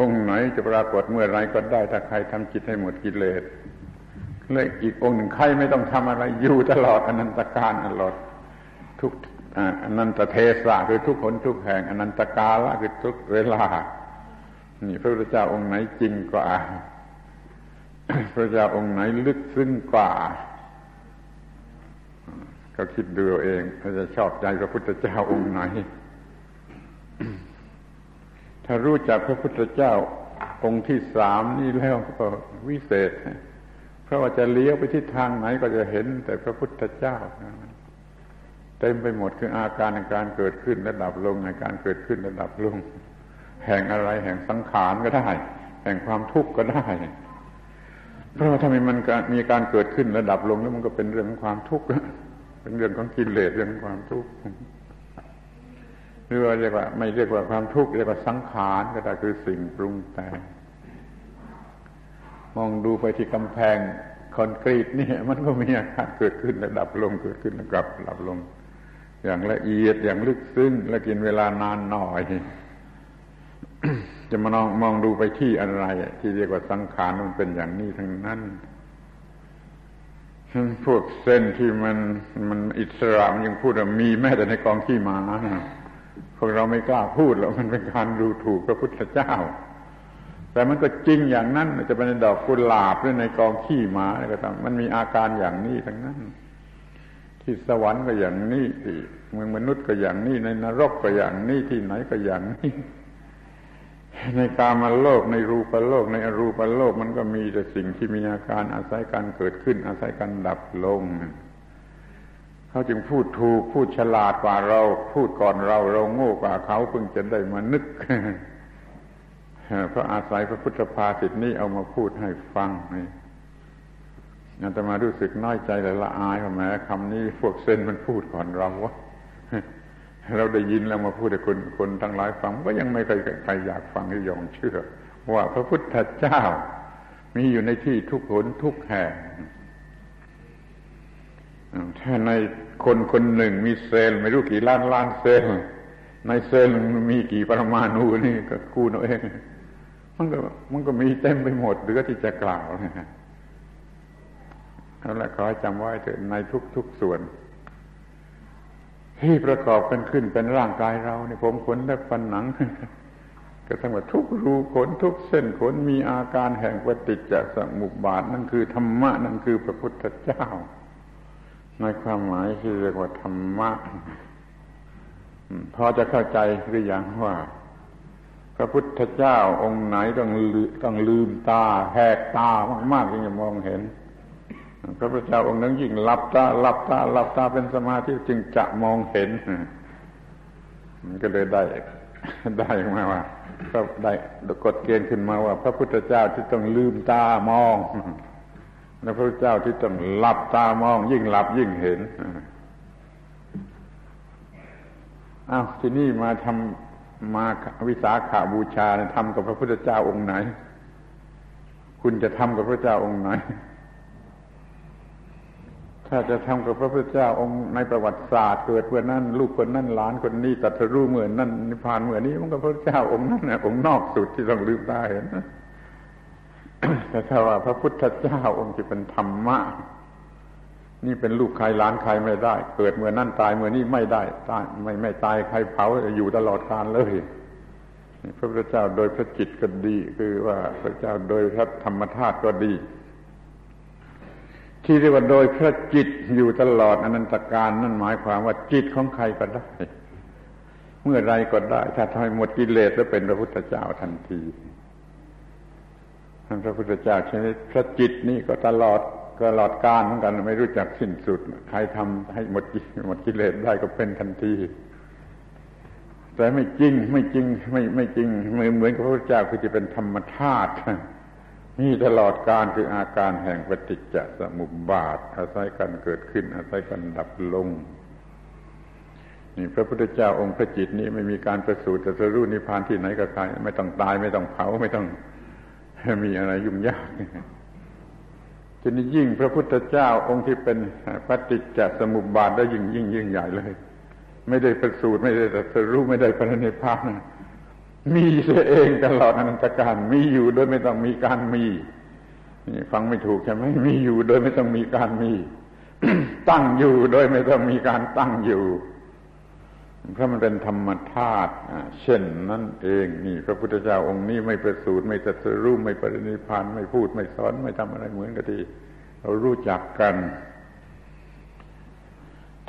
องค์ไหนจะปรากฏเมื่อไรก็ได้ถ้าใครทำจิตให้หมดกิเลสเลยอีกองค์หนึ่งใครไม่ต้องทำอะไรอยู่ตลอดอนันตการตลอดทุก อนันตเทศะคือทุกคนทุกแห่งอนันตกาละคือทุกเวลา นี่พระพุทธเจ้าองค์ไหนจริงกว่า พระเจ้าองค์ไหนลึกซึ้งกว่า ก็คิดดูเองเขาจะชอบใจพระพุทธเจ้าองค์ไหน ถ้ารู้จักพระพุทธเจ้าองค์ที่สามนี่แล้วก็วิเศษ เพราะว่าจะเลี้ยวไปที่ทางไหนก็จะเห็นแต่พระพุทธเจ้า เต็มไปหมดคืออาการในการเกิดขึ้นระดับลงในการเกิดขึ้นระดับลง แห่งอะไรแห่งสังขารก็ได้ แห่งความทุกข์ก็ได้ เพราะว่าถ้ามันมีการเกิดขึ้นระดับลงแล้วมันก็เป็นเรื่องของความทุกข์เป็นเรื่องของกิเลสเรื่องความทุกข์หรือว่าเรียกว่า ไม่เรียกว่าความทุกข์เรียกว่าสังขารก็ได้คือสิ่งปรุงแต่งมองดูไปที่กำแพงคอนกรีตนี่มันก็มีอาการเกิดขึ้นระดับลงเกิดขึ้นระดับดับลง อย่างละเอียดอย่างลึกซึ้งและกินเวลานานหน่อย จะมามองมองดูไปที่อะไร ที่เรียกว่าสังขารมันเป็นอย่างนี้ทั้งนั้นพวกเส้นที่มันมันอิสระมันยังพูดว่ามีแม้แต่ในกองขี้หม้าพวกเราไม่กล้าพูดแล้วมันเป็นการดูถูกพระพุทธเจ้า แต่มันก็จริงอย่างนั้นจะเป็นดอกกุหลาบหรือในกองขี้หมาอะไรก็ตามมันมีอาการอย่างนี้ทั้งนั้น ที่สวรรค์ก็อย่างนี้ที่เมืองมนุษย์ก็อย่างนี้ ในนรกก็อย่างนี้ที่ไหนก็อย่างนี้ในกามโลกในรูปโลก ในอรูปโลกมันก็มีแต่สิ่งที่มีอาการอาศัยการเกิดขึ้น อาศัยการดับลง เขาเขาจึงพูดถูกพูดฉลาดกว่าเรา พูดก่อนเราเราโง่กว่าเขาเพิ่งจะได้มานึกเพราะอาศัยพระพุทธภาษิตนี้เอามาพูดให้ฟังนี่ อาตมารู้สึกน้อยใจและละอายว่าแม้คำนี้พวกเซนมันพูดก่อนเราวะเราได้ยินแล้วมาพูดให้คนคนทั้งหลายฟังก็ยังไม่เคยใครอยากฟังที่ยอมเชื่อ ว่าพระพุทธเจ้า มีอยู่ในที่ทุกหนทุกแห่งถ้าในคนคนหนึ่งมีเซลล์ไม่รู้กี่ล้านล้านเซลล์ในเซลล์มีกี่ปรมาณูนี่ก็กูนเองมันก็มันก็มีเต็มไปหมดเหลือที่จะกล่าวนะ เอาละขอจำไว้เถอะในทุกๆส่วน ที่ประกอบกันขึ้นเป็นร่างกายเราเนี่ยผมขนและฟันหนังก็ทั้งว่าทุกรูขนทุกเส้นขนมีอาการแห่งปฏิจจสมุปบาท นั่นคือธรรมะ นั่นคือพระพุทธเจ้า ในความหมายที่เรียกว่าธรรมะพอจะเข้าใจหรือยังว่า พระพุทธเจ้าองค์ไหนต้องต้องลืมตาแหกตามากๆจึงจะมองเห็น พระพุทธเจ้าองค์นั้นยิ่งหลับตาหลับตาหลับตาเป็นสมาธิจึงจะมองเห็น มันก็เลยได้ได้มาว่าก็ได้กฎเกณฑ์ขึ้นมาว่า พระพุทธเจ้าที่ต้องลืมตามองและพระพุทธเจ้าที่ต้องหลับตามอง ยิ่งหลับยิ่งเห็นอ้าวที่นี่มาทำมาวิสาขาบูชาทำกับพระพุทธเจ้าองค์ไหน คุณจะทำกับพระเจ้าองค์ไหน ถ้าจะทำกับพระพุทธเจ้าองค์ในประวัติศาสตร์เกิดเมื่อนั้น ลูกคนนั้นหลานคนนี้ตัดรู้เหมือนนั่นนิพพานเหมือนนี้มันก็พระเจ้าองค์นั้นนะองค์นอกสุดที่ต้องลืมได้เห็นแต่ถ้าว่าพระพุทธเจ้าองค์ที่เป็นธรรมะนี่เป็นลูกใครหลานใครไม่ได้ เกิดเมื่อนั่นตายเมื่อนี้ไม่ได้ตายไม่ไม่ตายใครเผาอยู่ตลอดกาลเลยพระพุทธเจ้าโดยพระจิตก็ดี คือว่าพระเจ้าโดยพระธรรมธาตุก็ดี ที่เรียกว่าโดยพระจิตอยู่ตลอดอนันตการนั่นหมายความว่าจิตของใครก็ได้ เมื่อไรก็ได้ ถ้าทำหมดกิเลสแล้วเป็นพระพุทธเจ้าทันทีท่านพระพุทธเจ้าชนิดพระจิตนี่ก็ตลอดตลอดการเหมือนกัน ไม่รู้จักสิ้นสุด ใครทำให้หมดหมดกิเลสได้ก็เป็นทันที แต่ไม่จริงไม่จริงไม่ไม่จริงเหมือนเหมือนกับพระพุทธเจ้าคือจะเป็นธรรมธาตุ นี่ตลอดการคืออาการแห่งปฏิจจสมุปบาท อาศัยกันเกิดขึ้น อาศัยกันดับลง นี่พระพุทธเจ้าองค์พระจิตนี้ไม่มีการประสูติจะรู้นิพพานที่ไหนกับใครไม่ต้องตายไม่ต้องเผาไม่ต้องมีอะไรยุ่งยากทีนี้ยิ่งพระพุทธเจ้าองค์ที่เป็นปฏิจจสมุปบาทได้ยิ่งยิ่งยิ่งใหญ่เลย ไม่ได้ประสูติไม่ได้ตรัสรู้ไม่ได้ปรินิพพาน มีเสียเองตลอดอนันตการมีอยู่โดยไม่ต้องมีการมีนี่ฟังไม่ถูกใช่ไหมมีอยู่โดยไม่ต้องมีการมี ตั้งอยู่โดยไม่ต้องมีการตั้งอยู่เพราะมันเป็นธรรมธาตุเช่นนั้นเองนี่ พระพุทธเจ้าองค์นี้ไม่ประสูติไม่ตรัสรู้ไม่ปรินิพานไม่พูดไม่สอนไม่ทำอะไรเหมือนกันที่เรารู้จักกัน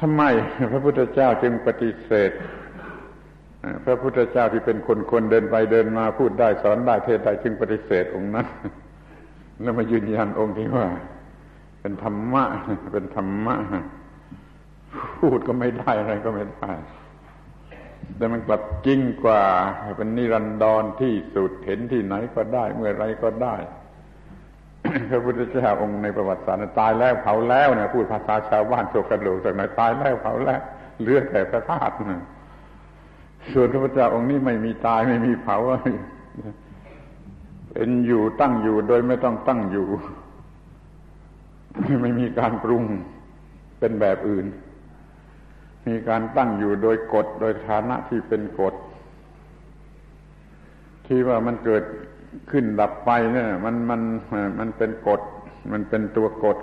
ทำไมพระพุทธเจ้าจึงปฏิเสธ พระพุทธเจ้าที่เป็นคนคนเดินไปเดินมาพูดได้สอนได้เทศได้จึงปฏิเสธองค์นั้น แล้วมายืนยันองค์ที่ว่า เป็นธรรมะ เป็นธรรมะ พูดก็ไม่ได้อะไรก็ไม่ได้ แต่มันกลับจริงกว่าเป็นนิรันดรที่สุดเห็นที่ไหนก็ได้ เมื่อไรก็ได้พระพุทธเจ้าองค์ในประวัติศาสตร์ตายแล้วเผาแล้วเนี่ยพูดภาษาชาวบ้านโชกกระโหลกจากไหนตายแล้วเผาแล้วเลือดแต่พระธาตุ ส่วนพระพุทธเจ้าองค์นี้ไม่มีตายไม่มีเผาเป็นอยู่ตั้งอยู่โดยไม่ต้องตั้งอยู่ ไม่มีการปรุงเป็นแบบอื่น มีการตั้งอยู่โดยกฎโดยฐานะที่เป็นกฎ ที่ว่ามันเกิดขึ้นดับไปเนี่ยมันมันมันเป็นกฎ มันเป็นตัวกฎ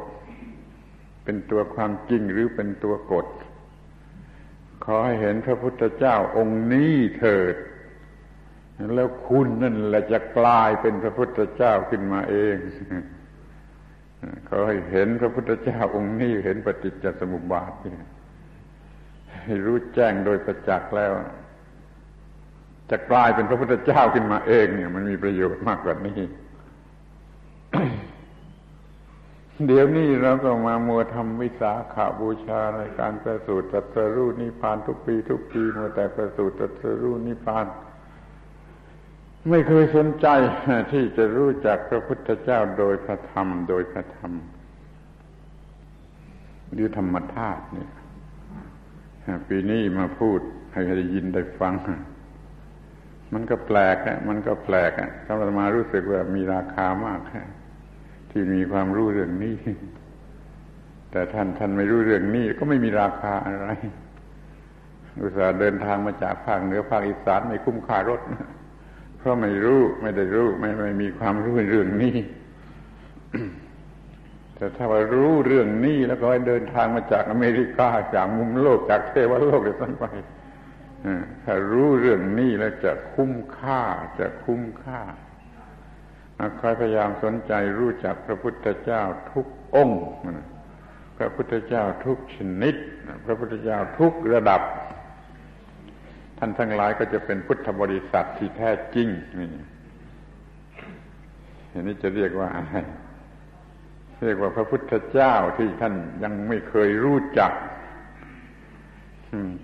เป็นตัวความจริงหรือเป็นตัวกฎ ขอให้เห็นพระพุทธเจ้าองค์นี้เถิด แล้วคุณนั่นแหละจะกลายเป็นพระพุทธเจ้าขึ้นมาเองขอให้เห็นพระพุทธเจ้าองค์นี้เห็นปฏิจจสมุปบาทให้รู้แจ้งโดยประจักษ์แล้ว จะกลายเป็นพระพุทธเจ้าขึ้นมาเอง เนี่ย มันมีประโยชน์มากกว่านี้ เดี๋ยวนี้เราก็มามัวทำวิสาขาบูชาในการประสูติตรัสรู้นิพพานทุกปีทุกปีมัวแต่ประสูติตรัสรู้นิพพาน ไม่เคยสนใจที่จะรู้จักพระพุทธเจ้าโดยพระธรรม โดยพระธรรม หรือธรรมธาตุเนี่ยปีนี้มาพูดให้ได้ยินได้ฟัง มันก็แปลกะมันก็แปลกอะถ้าเรามารู้สึกว่ามีราคามาก ที่มีความรู้เรื่องนี้ แต่ท่านท่านไม่รู้เรื่องนี้ก็ไม่มีราคาอะไรอุตส่าห์เดินทางมาจากภาคเหนือภาคอีสานไม่คุ้มค่ารถ เพราะไม่รู้ไม่ได้รู้ไม่ไม่มีความรู้เรื่องนี้ แต่ถ้าว่ารู้เรื่องนี้แล้วก็ให้เดินทางมาจากอเมริกาจากมุมโลกจากเทวโลกเลยสั้นไปถ้ารู้เรื่องนี้แล้วจะคุ้มค่าจะคุ้มค่า ใครพยายามสนใจรู้จักพระพุทธเจ้าทุกองค์พระพุทธเจ้าทุกชนิด พระพุทธเจ้าทุกระดับ ท่านทั้งหลายก็จะเป็นพุทธบริษัทที่แท้จริงนี่อันนี้จะเรียกว่าอะไรเรียกว่าพระพุทธเจ้าที่ท่านยังไม่เคยรู้จัก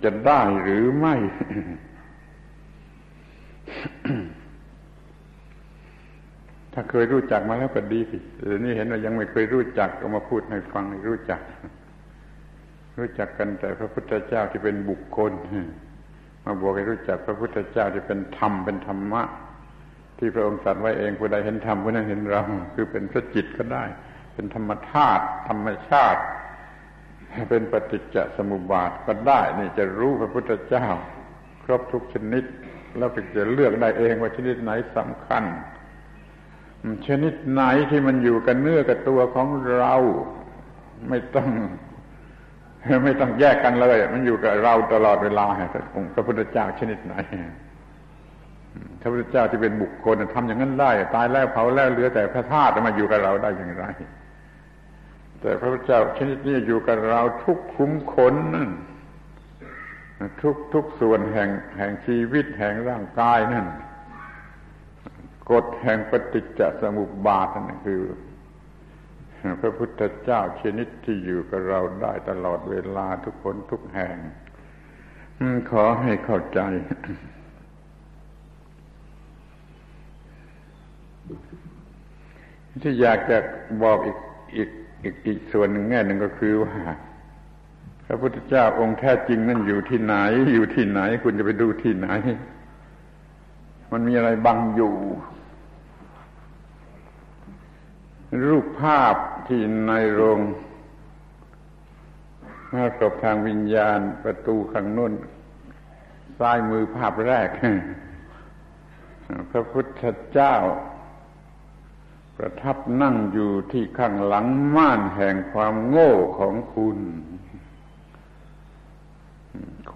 จะได้หรือไม่ ถ้าเคยรู้จักมาแล้วก็ดีสิเดี๋ยวนี้เห็นว่ายังไม่เคยรู้จักก็มาพูดให้ฟังรู้จัก รู้จักกันแต่พระพุทธเจ้าที่เป็นบุคคล มาบอกให้รู้จักพระพุทธเจ้าที่เป็นธรรมเป็นธรรมะ ที่พระองค์ตรัสไว้เองผู้ใดเห็นธรรมผู้นั้นเห็นเราคือเป็นพระจิตก็ได้ เป็นธรรมธาตุธรรมชาติ เป็นปฏิจจสมุปบาทก็ได้ นี่จะรู้พระพุทธเจ้า ครบทุกชนิด แล้วก็จะเลือกได้เองว่าชนิดไหนสำคัญ ชนิดไหนที่มันอยู่กับเนื้อกับตัวของเรา ไม่ต้อง ไม่ต้องแยกกันเลย มันอยู่กับเราตลอดเวลาพระพุทธเจ้าชนิดไหนพระพุทธเจ้าที่เป็นบุคคลทำอย่างนั้นได้ ตายแล้วเผาแล้วเหลือแต่พระธาตุมาอยู่กับเราได้อย่างไร แต่พระพุทธเจ้าชนิดนี้อยู่กับเราทุกคุ้มขนนั่นทุกทุกส่วนแห่งแห่งชีวิตแห่งร่างกายนั่น กฎแห่งปฏิจจสมุปบาทนั่นคือ พระพุทธเจ้าชนิดที่อยู่กับเราได้ตลอดเวลาทุกคนทุกแห่งขอให้เข้าใจ ที่อยากจะบอกอีกอีกอีกอีกส่วนหนึ่งแง่หนึ่งก็คือว่าพระพุทธเจ้าองค์แท้จริงนั่นอยู่ที่ไหน อยู่ที่ไหน คุณจะไปดูที่ไหน มันมีอะไรบังอยู่ รูปภาพที่ในโรงมากบทางวิญญาณประตูข้างน้นซ้ายมือภาพแรก พระพุทธเจ้า ประทับนั่งอยู่ที่ข้างหลังม่านแห่งความโง่ของคุณ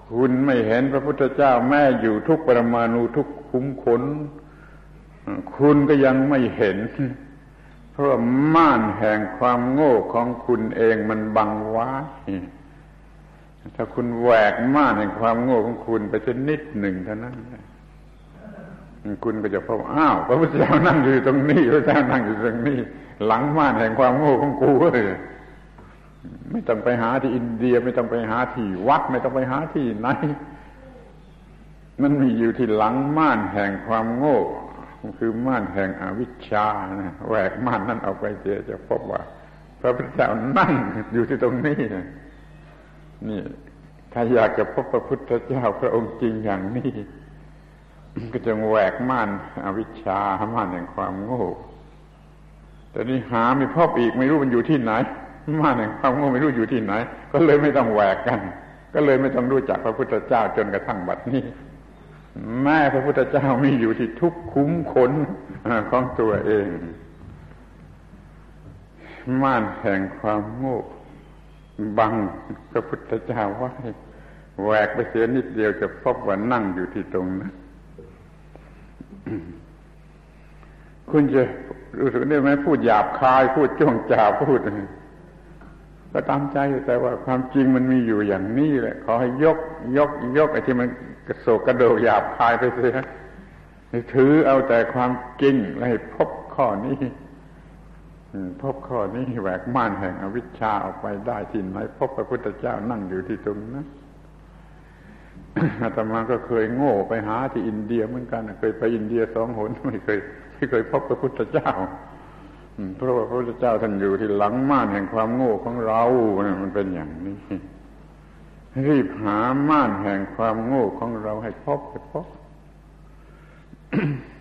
คุณไม่เห็นพระพุทธเจ้าแม่อยู่ทุกปรมาณูทุก คุ้มขน คุณก็ยังไม่เห็น เพราะม่านแห่งความโง่ของคุณเองมันบังไว้ถ้าคุณแหวกม่านแห่งความโง่ของคุณไปชนิดหนึ่งเท่านั้นคุณก็จะพบอ้าวพระพุทธเจ้านั่งอยู่ตรงนี้พระเจ้านั่งอยู่ตรงนี้ หลังม่านแห่งความโง่ของกูเลยไม่ต้องไปหาที่อินเดีย ไม่ต้องไปหาที่วัด ไม่ต้องไปหาที่ไหน มันมีอยู่ที่หลังม่านแห่งความโง่คือม่านแห่งอวิชชานะแหวกม่านนั้นออกไปเจอจะพบว่า พระพุทธเจ้านั่งอยู่ที่ตรงนี้นี่ ถ้าอยากจะพบพระพุทธเจ้าพระองค์จริงอย่างนี้ก็จะแหวกม่านอวิชชาม่านแห่งความโง่แต่นี่หาไม่พบอีกไม่รู้มันอยู่ที่ไหนม่านแห่งความโง่ไม่รู้อยู่ที่ไหน ก็เลยไม่ต้องแหวกกัน ก็เลยไม่ต้องรู้จักพระพุทธเจ้าจนกระทั่งบัดนี้ แม่พระพุทธเจ้ามีอยู่ที่ทุกคุ้มขนของตัวเอง ม่านแห่งความโง่บังพระพุทธเจ้าไว้แหวกไปเสียนิดเดียวจะพบว่านั่งอยู่ที่ตรงนั้นคุณจะรู้สึกได้ไหมพูดหยาบคาย พูดจ้วงจ่าพูดก็ตามใจแต่ว่าความจริงมันมีอยู่อย่างนี้แหละ ขอให้ยก ยก ยกไอ้ที่มัน กระโศกกระโดกหยาบคายไปเสียถือเอาแต่ความจริงให้พบข้อนี้พบข้อนี้แหวกม่านแห่งอวิชชาออกไปได้ที่ไหนพบพระพุทธเจ้านั่งอยู่ที่ตรงนั้นอาตมาก็เคยโง่ไปหาที่อินเดียเหมือนกันเคยไปอินเดียสองหนไม่เคยไม่เคยพบพระพุทธเจ้าเพราะว่าพระพุทธเจ้าท่านอยู่ที่หลังม่านแห่งความโง่ของเรา มันเป็นอย่างนี้ รีบหาม่านแห่งความโง่ของเราให้พบให้พบ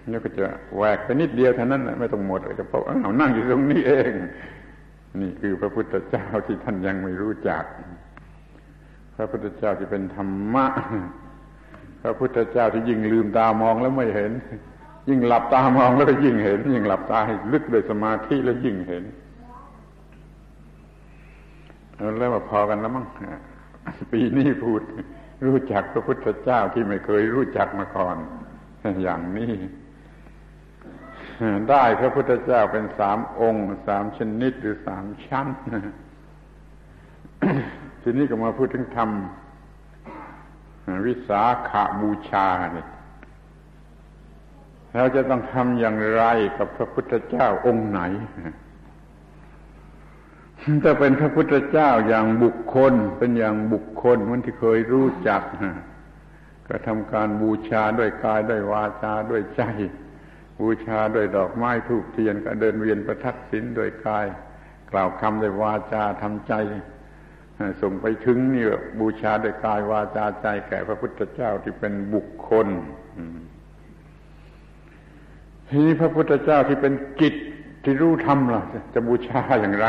แล้วก็จะแหวกไปนิดเดียวเท่านั้นไม่ต้องหมดจะพบอ้านั่งอยู่ตรงนี้เอง นี่คือพระพุทธเจ้าที่ท่านยังไม่รู้จัก พระพุทธเจ้าที่เป็นธรรมะ พระพุทธเจ้าที่ยิ่งลืมตามองแล้วไม่เห็น ยิ่งหลับตามองแล้วก็ยิ่งเห็น ยิ่งหลับตาให้ลึกโดยสมาธิแล้วยิ่งเห็นแล้วมาพอกันแล้วมั้ง ปีนี้พูดรู้จักพระพุทธเจ้าที่ไม่เคยรู้จักมาก่อน อย่างนี้ ได้พระพุทธเจ้าเป็นสามองค์สามชนิดหรือสามชั้นทีนี้ก็มาพูดถึงธรรมวิสาขาบูชาเนี่ยเราจะต้องทำอย่างไรกับพระพุทธเจ้าองค์ไหน ถ้าเป็นพระพุทธเจ้าอย่างบุคคล เป็นอย่างบุคคลมันที่เคยรู้จักก็ทำการบูชาด้วยกายด้วยวาจาด้วยใจ บูชาด้วยดอกไม้ทูบเทียนก็เดินเวียนประทักษิณด้วยกาย กล่าวคำด้วยวาจาทำใจส่งไปถึงนี่บูชาด้วยกายวาจาใจแก่พระพุทธเจ้าที่เป็นบุคคลทีนี้พระพุทธเจ้าที่เป็นจิตที่รู้ธรรมล่ะ จะบูชาอย่างไร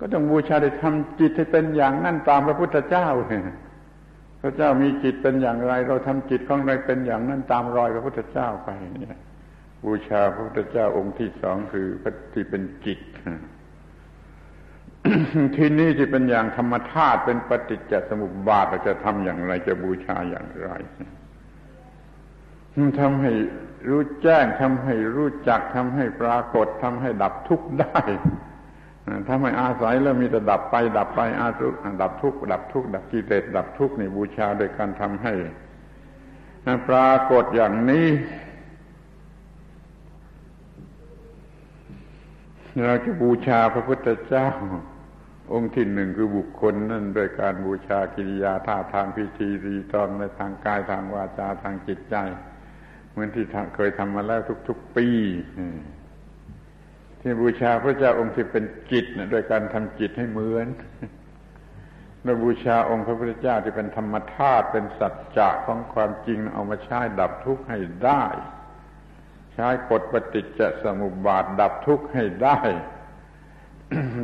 ก็ต้องบูชาได้ทำจิตให้เป็นอย่างนั้นตามพระพุทธเจ้าพระเจ้ามีจิตเป็นอย่างไร เราทำจิตของเราเป็นอย่างนั้นตามรอยพระพุทธเจ้าไปเนี่ยบูชาพระพุทธเจ้าองค์ที่สองคือพระที่เป็นจิต ที่นี่ที่เป็นอย่างธรรมธาตุเป็นปฏิจจสมุปบาทเราจะทำอย่างไร จะบูชาอย่างไรทำให้รู้แจ้งทำให้รู้จักทำให้ปรากฏทำให้ดับทุกข์ได้ ถ้าไม่อาศัยแล้วมีแต่ดับไป ดับไปอาทุกดับทุกดับทุกดับกิเลสดับทุกนี่บูชาโดยการทำให้ปรากฏอย่างนี้ เราจะบูชาพระพุทธเจ้า องค์ที่หนึ่งคือบุคคลนั่นโดยการบูชากิริยาท่าทางพิธีรีตอนในทางกายทางวาจาทางจิตใจ เหมือนที่เคยทำมาแล้วทุก ๆ ปี ที่บูชาพระเจ้าองค์ที่เป็นจิตนะโดยการทำจิตให้เหมือนเราบูชาองค์พระพุทธเจ้าที่เป็นธรรมธาตุเป็นสัจจะของความจริงเอามาใช้ดับทุกข์ให้ได้ ใช้กฎปฏิจจสมุปบาทดับทุกข์ให้ได้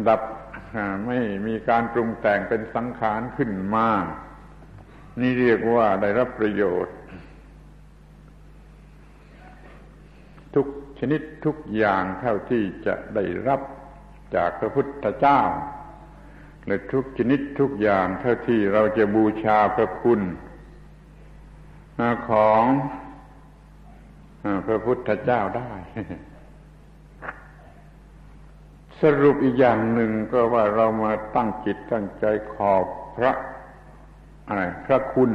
ดับไม่มีการปรุงแต่งเป็นสังขารขึ้นมา นี่เรียกว่าได้รับประโยชน์ ทุก ชนิดทุกอย่างเท่าที่จะได้รับจากพระพุทธเจ้า และทุกชนิดทุกอย่างเท่าที่เราจะบูชาพระคุณของพระพุทธเจ้าได้ สรุปอีกอย่างหนึ่งก็ว่าเรามาตั้งจิตตั้งใจขอบพระอะไรพระคุณ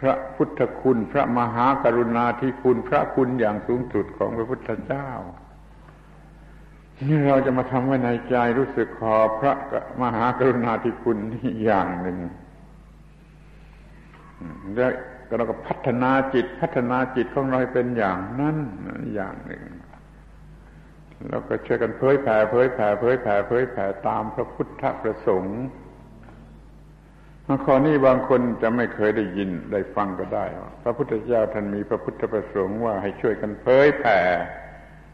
พระพุทธคุณ พระมหากรุณาธิคุณ พระคุณอย่างสูงสุดของพระพุทธเจ้านี่เราจะมาทำไว้ในใจรู้สึกขอพระมหากรุณาธิคุณนี่อย่างหนึ่งแล้วเราก็พัฒนาจิตพัฒนาจิตของเราเป็นอย่างนั้นอย่างหนึ่งแล้วก็ช่วยกันเผยแผ่เผยแผ่เผยแผ่เผยแผ่ตามพระพุทธประสงค์ ข้อนี้บางคนจะไม่เคยได้ยินได้ฟังก็ได้ พระพุทธเจ้าท่านมีพระพุทธประสงค์ว่าให้ช่วยกันเผยแผ่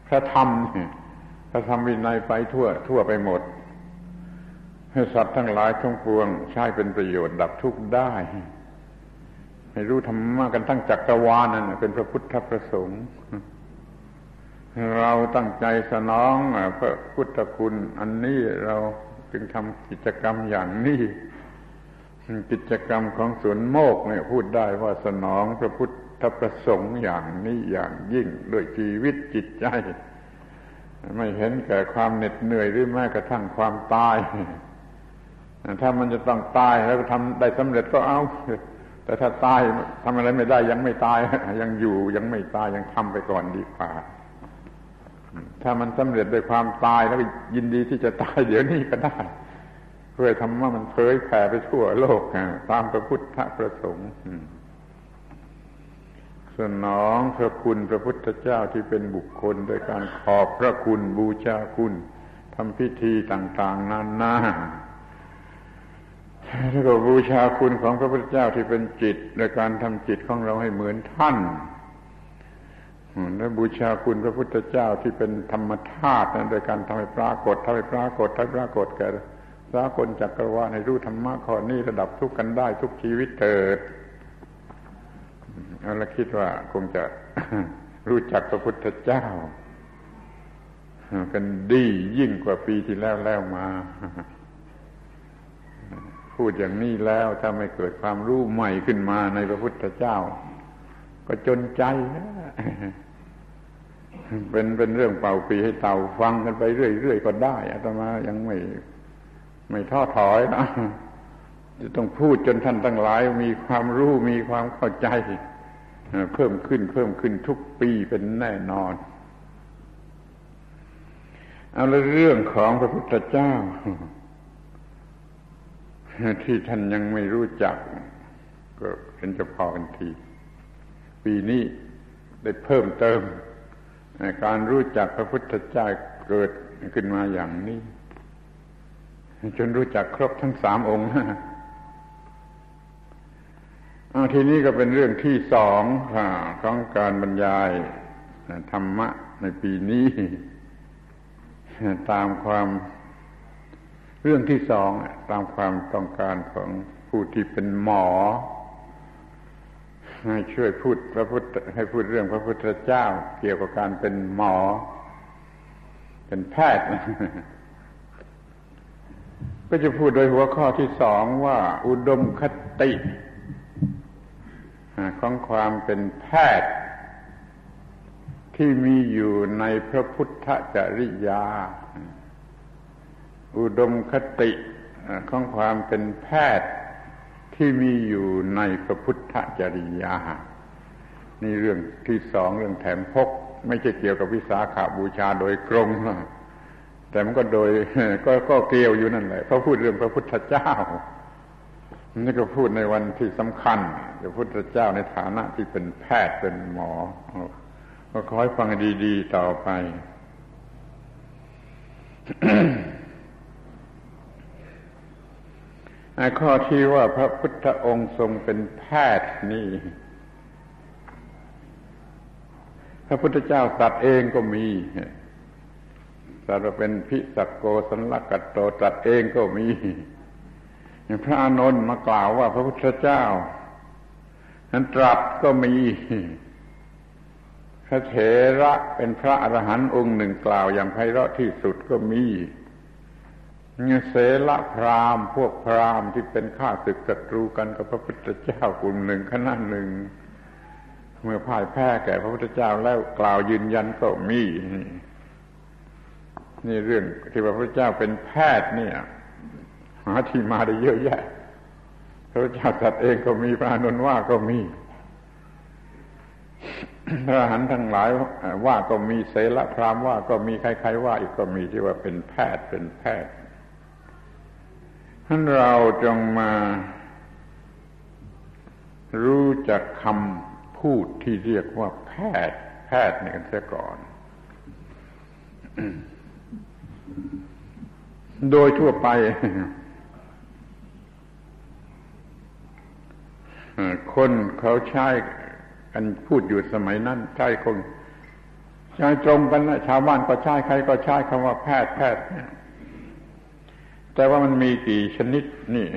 พระธรรม พระธรรมวินัยไปทั่ว ทั่วไปหมด ให้สัตว์ทั้งหลายทั้งปวง ใช้เป็นประโยชน์ดับทุกข์ได้ ให้รู้ธรรมะกันทั้งจักรวาลนั่นเป็นพระพุทธประสงค์ เราตั้งใจสนองพระพุทธคุณอันนี้เราจึงทำกิจกรรมอย่างนี้ กิจกรรมของสวนโมกเนี่ยพูดได้ว่าสนองพระพุทธประสงค์อย่างนี้อย่างยิ่งด้วยชีวิตจิตใจ ไม่เห็นแก่ความเหน็ดเหนื่อยหรือแม้กระทั่งความตาย ถ้ามันจะต้องตายแล้วทำได้สำเร็จก็เอา แต่ถ้าตายทำอะไรไม่ได้ยังไม่ตาย ยังอยู่ยังไม่ตายยังทำไปก่อนดีกว่าถ้ามันสำเร็จด้วยความตายแล้วยินดีที่จะตายเดี๋ยวนี้ก็ได้ เพื่อทำว่ามันเผยแผ่ไปทั่วโลกตามพระพุทธประสงค์สนองพระคุณพระพุทธเจ้าที่เป็นบุคคลโดยการขอบพระคุณบูชาคุณทำพิธีต่างๆนานาแล้วก็บูชาคุณของพระพุทธเจ้าที่เป็นจิตโดยการทำจิตของเราให้เหมือนท่านและบูชาคุณพระพุทธเจ้าที่เป็นธรรมธาตุนั้นโดยการทำให้ปรากฏทำให้ปรากฏทำให้ปรากฏแก่ สากลจักรวาลให้รู้ธรรมะข้อนี้ระดับทุกกันได้ทุกชีวิตเถิดแล้วคิดว่าคงจะรู้จักพระพุทธเจ้า กันดียิ่งกว่าปีที่แล้วแล้วมา พูดอย่างนี้แล้วถ้าไม่เกิดความรู้ใหม่ขึ้นมาในพระพุทธเจ้า ก็จนใจเป็นเป็นเรื่องเป่าปีให้เต่าฟังกันไปเรื่อยๆก็ได้อาตมายังไม่ ไม่ท้อถอยนะจะต้องพูดจนท่านทั้งหลายมีความรู้มีความเข้าใจ เพิ่มขึ้นเพิ่มขึ้นทุกปีเป็นแน่นอน เอาละเรื่องของพระพุทธเจ้า ที่ท่านยังไม่รู้จัก ก็เป็นจะพอกันที ปีนี้ได้เพิ่มเติม การรู้จักพระพุทธเจ้าเกิดขึ้นมาอย่างนี้ จนรู้จักครบทั้งสามองค์อาทีนี้ก็เป็นเรื่องที่สองของการบรรยายธรรมะในปีนี้ ตามความเรื่องที่สองตามความต้องการของผู้ที่เป็นหมอ ให้ช่วยพูดพระพุทธให้พูดเรื่องพระพุทธเจ้า เกี่ยวกับการเป็นหมอ เป็นแพทย์ ก็จะพูดโดยหัวข้อที่สองว่า อุดมคติของความเป็นแพทย์ ที่มีอยู่ในพระพุทธจริยา อุดมคติของความเป็นแพทย์ที่มีอยู่ในพระพุทธจริยา นี่เรื่องที่สองเรื่องแถมพก ไม่ใช่เกี่ยวกับวิสาขาบูชาโดยตรง แต่มันก็โดยก็ก็เกี่ยวอยู่นั่นแหละเขาพูดเรื่องพระพุทธเจ้านี่ก็พูดในวันที่สำคัญพระพุทธเจ้าในฐานะที่เป็นแพทย์เป็นหมอก็คอยฟังดีๆต่อไปข้อที่ว่าพระพุทธองค์ทรงเป็นแพทย์นี่ พระพุทธเจ้าตัดเองก็มี ตัดว่าเป็นพิสักโกสันลกัตโตตัดเองก็มีพระอานนท์มากล่าวว่าพระพุทธเจ้านั้นตรัสก็มีพระเถระเป็นพระอรหันต์องค์หนึ่งกล่าวอย่างไพเราะที่สุดก็มีเสละพรามพวกพรามที่เป็นข้าศึกศัตรูกันกับพระพุทธเจ้ากลุ่มหนึ่งคณะหนึ่ง เมื่อพ่ายแพ้แก่พระพุทธเจ้าแล้วกล่าวยืนยันก็มี นี่เรื่องที่พระพุทธเจ้าเป็นแพทย์เนี่ย หาที่มาได้เยอะแยะ พระเจ้าตัดเองก็มีพระนนว่าก็มีพระหันทั้งหลายว่าก็มีเสละพรามว่าก็มีใครๆว่าอีกก็มีที่ว่าเป็นแพทย์เป็นแพทย์ท่านเราจงมา รู้จักคำพูดที่เรียกว่าแพทย์ แพทย์นี่กันเสียก่อน โดยทั่วไป คนเขาใช้กันพูดอยู่สมัยนั้นใช้คงใช้ตรงกันนะชาวบ้านก็ใช้ใครก็ใช้คำว่าแพทย์แพทย์แต่ว่ามันมีกี่ชนิดนี่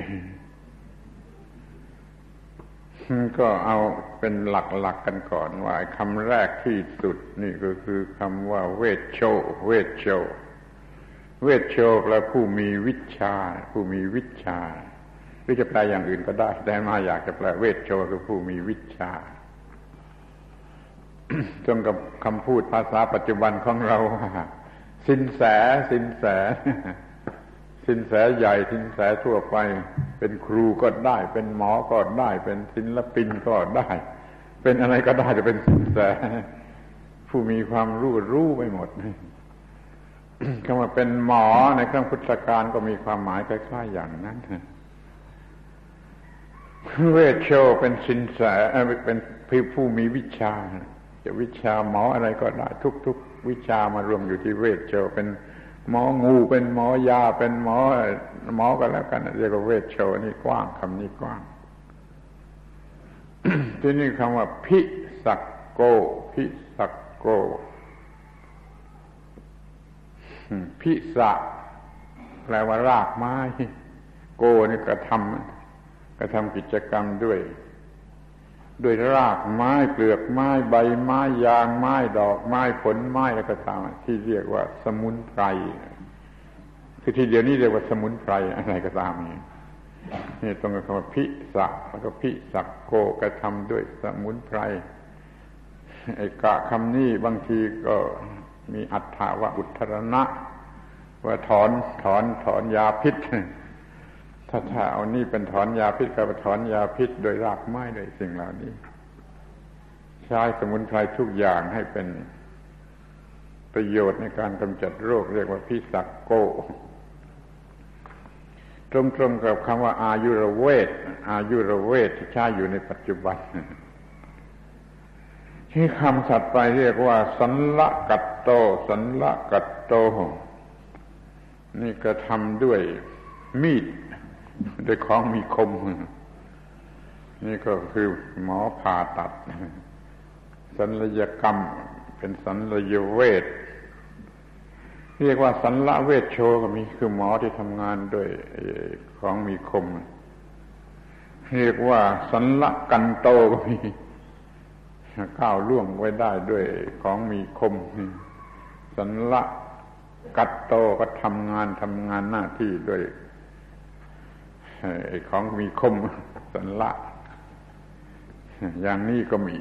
ก็เอาเป็นหลักๆกกันก่อนว่าคำแรกที่สุดนี่ก็คือคำว่าเวชโช เวชโช เวชโชแปลผู้มีวิชา ผู้มีวิชา หรือจะแปลอย่างอื่นก็ได้ แต่มาอยากจะแปลเวชโชคือผู้มีวิชาตรงกับคำพูดภาษาปัจจุบันของเรา สินแสสินแส สินแสใหญ่สินแสทั่วไป เป็นครูก็ได้ เป็นหมอก็ได้ เป็นศิลปินก็ได้ เป็นอะไรก็ได้จะเป็นสินแส ผู้มีความรู้รู้ไปหมด คำว่าเป็นหมอในครั้งพุทธกาลก็มีความหมายคล้ายๆอย่างนั้นเวชโชเป็นสินแสเป็นผู้มีวิชา จะวิชาหมออะไรก็ได้ทุก ๆ วิชามารวมอยู่ที่เวชโชเป็นหมองูเป็นหมอยาเป็นหมอหมอก็แล้วกันเรียกว่าเวชโชนี่กว้างคำนี้กว้างที่นี่คำว่าพิสักโกพิสักโก พิสะแปลว่ารากไม้ โกนี่กระทำกระทำกิจกรรมด้วย ด้วยรากไม้เปลือกไม้ใบไม้ยางไม้ดอกไม้ผลไม้แล้วก็ตามที่เรียกว่าสมุนไพรคือทีเดียวนี้เรียกว่าสมุนไพรอะไรก็ตามนี่นี่ตรงกับคำว่าพิสะแล้วก็พิสักโกกระทำด้วยสมุนไพรไอ้กะคำนี้บางทีก็ มีอัฏฐาวะอุทรณะ ว่าถอนถอนถอนยาพิษ ถ้าถ้าเอานี่เป็นถอนยาพิษก็ถอนยาพิษโดยรากไม้โดยสิ่งเหล่านี้ ใช้สมุนไพรทุกอย่างให้เป็นประโยชน์ในการกำจัดโรคเรียกว่าพิสักโก ตรงๆกับคำว่าอายุรเวทอายุรเวทที่ใช้อยู่ในปัจจุบัน ที่คำสัตว์ไปเรียกว่า สันละกัตโต สันละกัตโต นี่กระทำด้วยมีดด้วยของมีคม นี่ก็คือหมอผ่าตัด สัญญกรรม เป็นสัญญเวทเรียกว่าสันละเวทโชก็มีคือหมอที่ทำงานด้วยของมีคม เรียกว่าสันละกันโตก็มี ก้าวล่วงไว้ได้ด้วยของมีคมสันละกัดโตก็ทำงานทำงานหน้าที่ด้วยของมีคมสันละ อย่างนี้ก็มี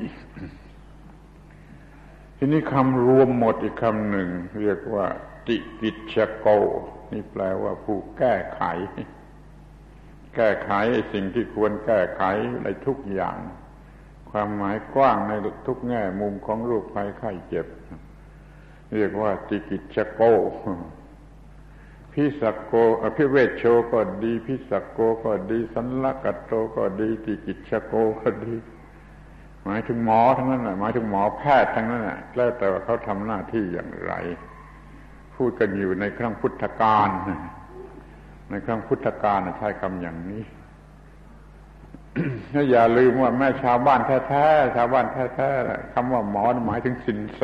ทีนี้คำรวมหมดอีกคำหนึ่ง เรียกว่า ติกิจโก นี่แปลว่าผู้แก้ไข แก้ไขสิ่งที่ควรแก้ไขในทุกอย่าง ความหมายกว้างในทุกแง่มุมของรูปภัยไข้เจ็บ เรียกว่าติกิจโกพิสักโกอภิเวชโชก็ดีพิสักโกก็ดี สันลกัตโตก็ดีติกิจโกก็ดี หมายถึงหมอทั้งนั้นแหละหมายถึงหมอแพทย์ทั้งนั้นแหละแล้วแต่ว่าเขาทำหน้าที่อย่างไร พูดกันอยู่ในครั้งพุทธกาลในครั้งพุทธกาลใช้คำอย่างนี้ อย่าลืมว่าแม่ชาวบ้านแท้ๆชาวบ้านแท้ๆคำว่าหมอหมายถึงสินแส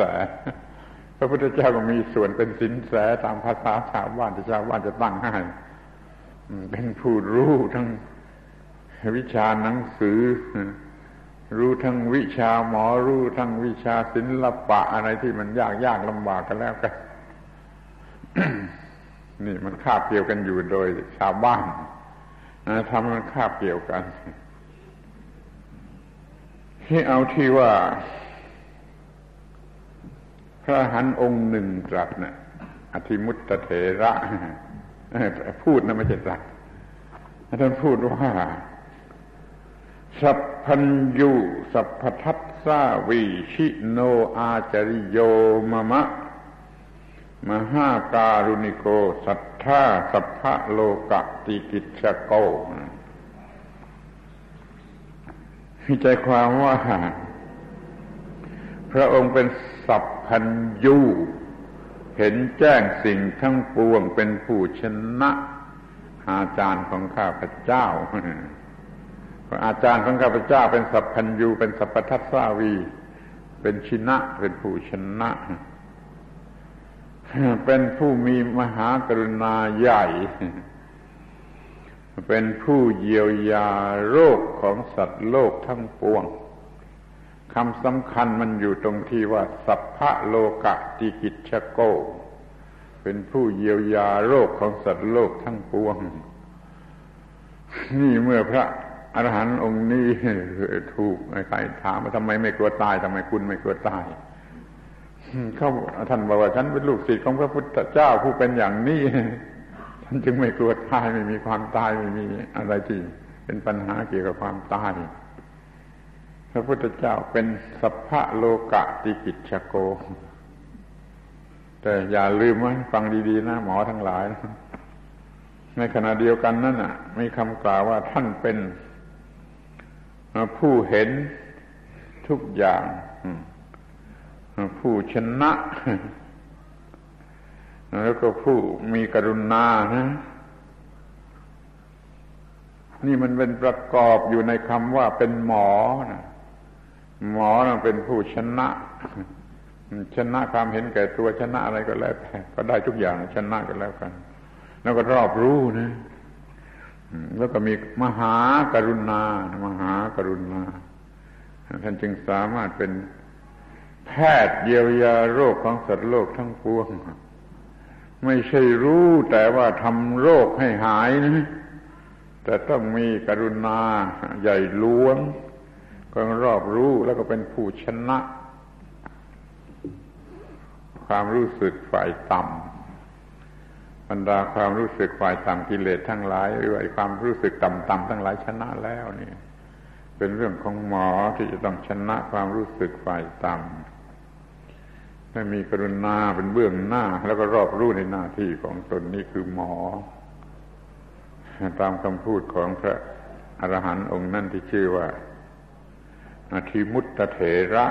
พระพุทธเจ้าก็มีส่วนเป็นสินแสตามภาษาชาวบ้านที่ชาวบ้านจะตั้งให้เป็นผู้รู้ทั้งวิชาหนังสือ รู้ทั้งวิชาหมอรู้ทั้งวิชาศิลปะอะไรที่มันยากยากลำบากกันแล้วกันนี่มันคาบเกี่ยวกันอยู่โดยชาวบ้านทำมันคาบเกี่ยวกัน ที่เอาที่ว่า พระหันองค์หนึ่งตรัสนะอธิมุตตเถระพูดนะไม่ใช่ตรัสท่านพูดว่า สัพพัญญูสัพพทัสสาวีชิโนอาจริโยมะมะ มหาการุณิโก สัทธาสัพพะโลกติกิจโกมี ใจความว่า พระองค์เป็นสัพพัญญูเห็นแจ้งสิ่งทั้งปวงเป็นผู้ชนะอาจารย์ของข้าพเจ้าอาจารย์ของข้าพเจ้าเป็นสัพพัญญูเป็นสัพพทัสสาวี เป็นชินะ เป็นผู้ชนะ เป็นผู้มีมหากรุณาใหญ่ เป็นผู้เยียวยาโรคของสัตว์โลกทั้งปวงคำสำคัญมันอยู่ตรงที่ว่า สัพพะโลกะติกิจโก เป็นผู้เยียวยาโรคของสัตว์โลกทั้งปวง นี่เมื่อพระอรหันต์องค์นี้ถูกใครถามว่าทำไมไม่กลัวตายทำไมคุณไม่กลัวตายเขาท่านบอกว่าฉันเป็นลูกศิษย์ของพระพุทธเจ้าผู้เป็นอย่างนี้ ท่านจึงไม่กลัวตายไม่มีความตายไม่มีอะไรที่เป็นปัญหาเกี่ยวกับความตาย พระพุทธเจ้าเป็นสัพพะโลกะติกิจโก แต่อย่าลืมว่าฟังดีๆนะหมอทั้งหลายนะในขณะเดียวกันนั่นน่ะ มีคำกล่าวว่าท่านเป็นผู้เห็นทุกอย่าง ผู้ชนะ แล้วก็ผู้มีกรุณานะนี่มันเป็นประกอบอยู่ในคำว่าเป็นหมอนะหมอนะเป็นผู้ชนะ ชนะความเห็นแก่ตัวชนะอะไรก็แล้วแต่ก็ได้ทุกอย่างชนะกันแล้วกัน แล้วก็รอบรู้นะแล้วก็มีมหากรุณา มหากรุณา ท่านจึงสามารถเป็นแพทย์เยียวยาโรคของสัตว์โลกทั้งปวง ไม่ใช่รู้แต่ว่าทำโรคให้หายนะแต่ต้องมีกรุณาใหญ่หลวงก็รอบรู้แล้วก็เป็นผู้ชนะ ความรู้สึกฝ่ายต่ำบรรดาความรู้สึกฝ่ายต่ำกิเลสทั้งหลายหรือว่าความรู้สึกต่ำๆทั้งหลายชนะแล้วนี่เป็นเรื่องของหมอที่จะต้องชนะความรู้สึกฝ่ายต่ำ ให้มีกรุณาเป็นเบื้องหน้า แล้วก็รอบรู้ในหน้าที่ของตนนี่คือหมอ ตามคำพูดของพระอรหันต์องค์นั่นที่ชื่อว่าอาทิมุตตเถระ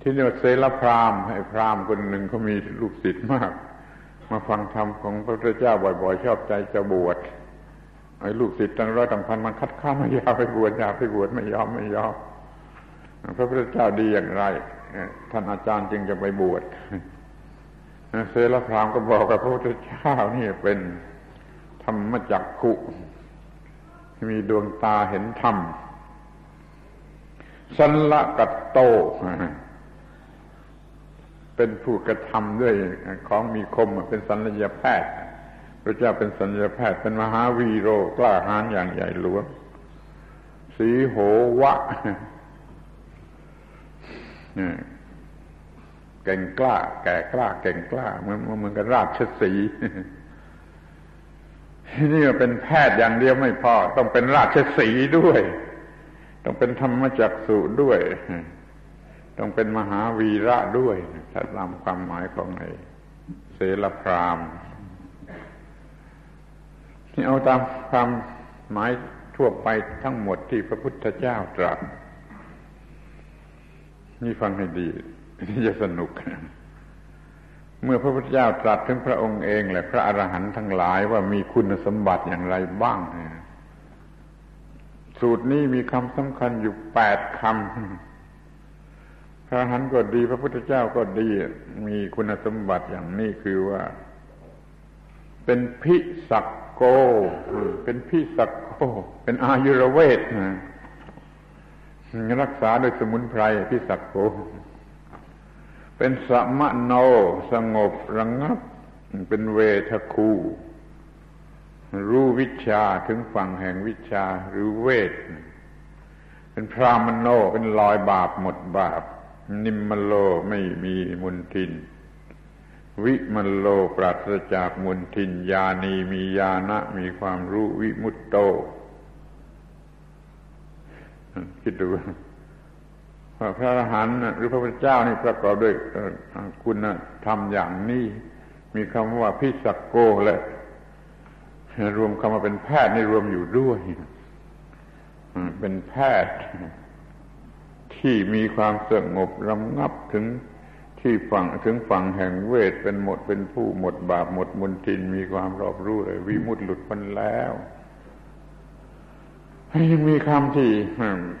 ที่นี่เซลพรามให้พรามคนหนึ่งเขามีลูกศิษย์มาก มาฟังธรรมของพระพุทธเจ้าบ่อยๆ ชอบใจจะบวชไอ้ลูกศิษย์ตั้งร้อยตั้งพันมันคัดค้านไม่ยาวไปบวชอยาวไปบวชไม่ยอมไม่ยอม พระพุทธเจ้าดีอย่างไรท่านอาจารย์จึงจะไปบวชเซลพรามก็บอกกับพระพุทธเจ้านี่เป็นธรรมจักขุมีดวงตาเห็นธรรมสันละกัตโต เป็นผู้กระทำด้วยของมีคมเป็นสัญญาแพทย์พระเจ้าเป็นสัญญาแพทย์เป็นมหาวีโรกล้าหาญอย่างใหญ่หลวงสีโหวะ เก่งกล้า แก่กล้า เก่งกล้าเหมือนเหมือนกับราชสีนี่เป็นแพทย์อย่างเดียวไม่พอ ต้องเป็นราชสีด้วย ต้องเป็นธรรมจักสุด้วย ต้องเป็นมหาวีระด้วย ถ้าตามความหมายของไอ้เสลพรามนี่เอาตามความหมายทั่วไปทั้งหมดที่พระพุทธเจ้าตรัส นี่ฟังให้ดีนี่จะสนุก เมื่อพระพุทธเจ้าตรัสถึงพระองค์เองและพระอรหันต์ทั้งหลายว่ามีคุณสมบัติอย่างไรบ้างสูตรนี้มีคำสำคัญอยู่แปดคำพระอรหันต์ก็ดี พระพุทธเจ้าก็ดี มีคุณสมบัติอย่างนี้คือว่า เป็นพิสักโก เป็นพิสักโก เป็นอายุรเวทนะ รักษาโดยสมุนไพรพิสักโก เป็นสมะโนสงบระงงับ เป็นเวทคู รู้วิชาถึงฝั่งแห่งวิชาหรือเวท เป็นพรามโนเป็นลอยบาปหมดบาป นิมมโลไม่มีมุนทิน วิมโลปราศจากมุนทินญาณีมีญาณะมีความรู้วิมุตโต คิดดูพระอรหันต์หรือพระพุทธเจ้านี่ประกอบด้วยคุณธรรมอย่างนี้ มีคำว่าพิสักโกและรวมคำว่าเป็นแพทย์นี่รวมอยู่ด้วยเป็นแพทย์ ที่มีความสงบรำงับถึงที่ฝั่งถึงฝั่งแห่งเวทเป็นหมดเป็นผู้หมดบาปหมดมุนทินมีความรอบรู้เลยวิมุตติหลุดพ้นแล้ว ยังมีคำที่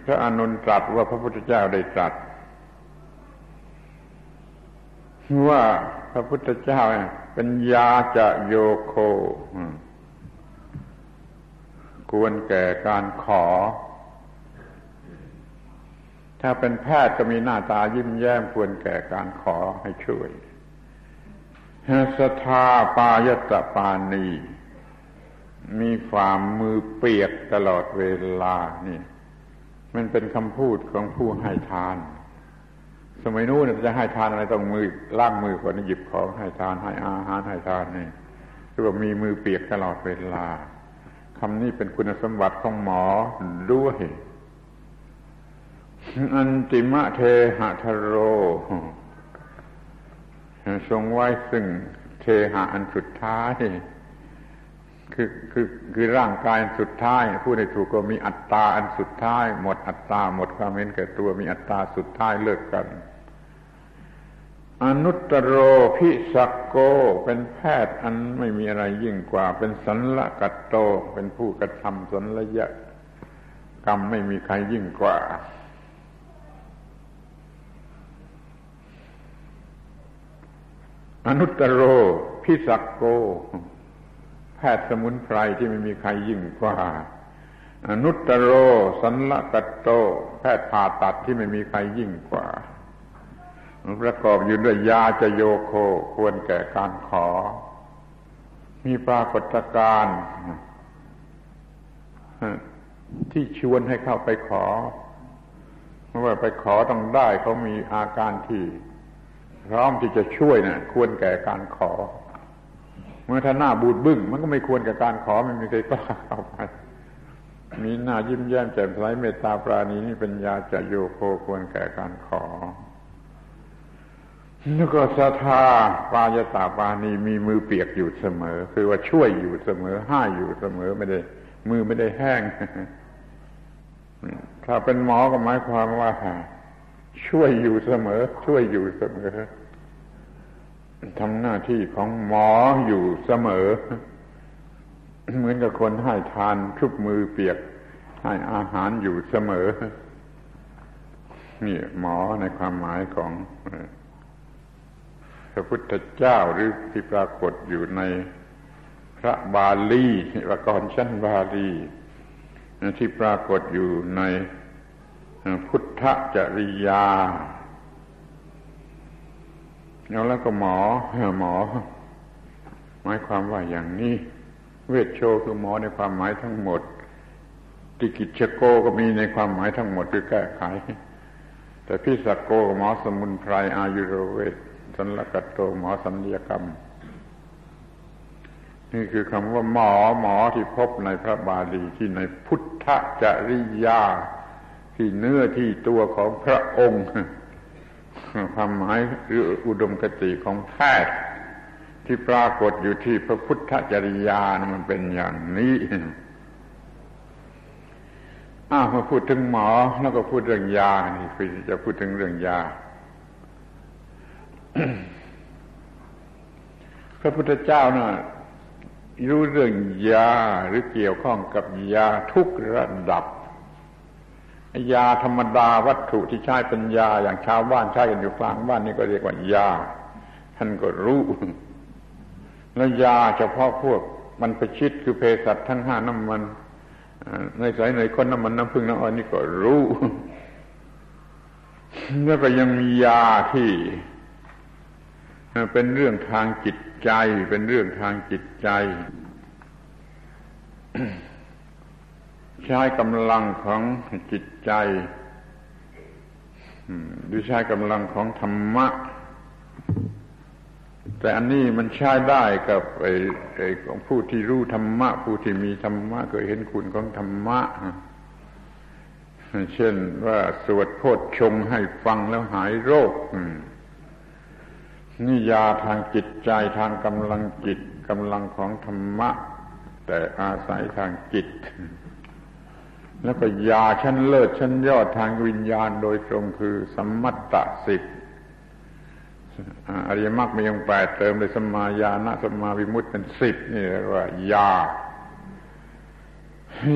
พระอานนท์ตรัสว่าพระพุทธเจ้าได้ตรัสว่าพระพุทธเจ้าเป็นยาจะโยโคควรแก่การขอ ถ้าเป็นแพทย์ก็มีหน้าตายิ้มแย้มควรแก่การขอให้ช่วยสทาปายตปานี มีฝ่ามือเปียกตลอดเวลานี่ มันเป็นคำพูดของผู้ให้ทาน สมัยนู้นจะให้ทานอะไรต้องมือล้างมือก่อนหยิบของให้ทานให้อาหารให้ทานนี่คือว่ามีมือเปียกตลอดเวลาคำนี้เป็นคุณสมบัติของหมอด้วยอันติมะเทหะทโร ทรงไว้ซึ่งเทหะอันสุดท้าย คือคือคือร่างกายสุดท้ายพูดให้ถูกก็มีอัตตาอันสุดท้าย หมดอัตตาหมดความเห็นแก่ตัวมีอัตตาสุดท้ายเลิกกัน อนุตตรโรพิสักโกเป็นแพทย์อันไม่มีอะไรยิ่งกว่า เป็นสันละกัตโต เป็นผู้กระทำสันละยะกรรมไม่มีใครยิ่งกว่าอนุตตรโรพิสักโก พทย์สมุนไพรที่ไม่มีใครยิ่งกว่า นุตตรโร สันละกัตโต แพทย์ผ่าตัดที่ไม่มีใครยิ่งกว่าประกอบอยู่ด้วยยาจะโยโคควรแก่การขอ มีปรากฏการณ์ที่ชวนให้เข้าไปขอเพราะว่าไปขอต้องได้เขามีอาการที่พร้อมที่จะช่วยนะ่ะ ควรแก่การขอ มื่อท่าหน้าบูดบึ้งมันก็ไม่ควรแก่การขอไม่มีใครกล้าเข้าไปมีหน้ายิ้มแย้มแจ่มใสเมตตาปราณีนี่เป็นยาจะโยโคควรแก่การขอแล้วก็ศรัทธาปายตาปานีมีมือเปียกอยู่เสมอ คือว่าช่วยอยู่เสมอห้าอยู่เสมอไม่ได้ มือไม่ได้แห้ง ถ้าเป็นหมอก็หมายความว่าช่วยอยู่เสมอ ช่วยอยู่เสมอ ทำหน้าที่ของหมออยู่เสมอ เหมือนกับคนให้ทานทุบมือเปียก ให้อาหารอยู่เสมอ นี่หมอในความหมายของพระพุทธเจ้าหรือที่ปรากฏอยู่ในพระบาลีวกรชั้นบาลีที่ปรากฏอยู่ในพุทธจริยา แล้วก็หมอหมอ หมายความว่าอย่างนี้ เวชโชคือหมอในความหมายทั้งหมดติกิจโกก็มีในความหมายทั้งหมดคือแก้ไข แต่พิสักโกหมอสมุนไพรอายุรเวทสันลกัตโตหมอสัญญกรรม นี่คือคำว่าหมอหมอที่พบในพระบาลีที่ในพุทธจริยา ที่เนื้อที่ตัวของพระองค์ ความหมายหรืออุดมคติของแพทย์ที่ปรากฏอยู่ที่พระพุทธจริยานะมันเป็นอย่างนี้อ้าวมาพูดถึงหมอแล้วก็พูดเรื่องยานี่คือจะพูดถึงเรื่องยา พระพุทธเจ้านะ่ะรู้เรื่องยาหรือเกี่ยวข้องกับยาทุกระดับ ยาธรรมดาวัตถุที่ใช้เป็นยาอย่างชาวบ้านใช้กันอยู่กลางบ้านนี่ก็เรียกว่ายา ท่านก็รู้ แล้วยาเฉพาะพวกมันประชิดคือเภสัชทั้งห้าน้ำมันในสายในคนน้ำมันน้ำพึ่งน้ำอ้อยนี่ก็รู้แล้วก็ยังมียาที่เป็นเรื่องทางจิตใจ เป็นเรื่องทางจิตใจ ใช้กำลังของจิตใจหรือใช้กำลังของธรรมะ แต่อันนี้มันใช้ได้กับไอ้ไอ้ของผู้ที่รู้ธรรมะ ผู้ที่มีธรรมะก็เห็นคุณของธรรมะ เช่นว่าสวดโพชชงให้ฟังแล้วหายโรคนี่ยาทางจิตใจทางกำลังจิตกำลังของธรรมะ แต่อาศัยทางจิต แล้วก็ยาชั้นเลิศชั้นยอดทางวิญญาณโดยตรงคือสัมมัตตสิกอริยมรรคมีองแปดเติมเลยสมาญาณสมาวิมุตเป็นสิบนี่เรียกว่ายา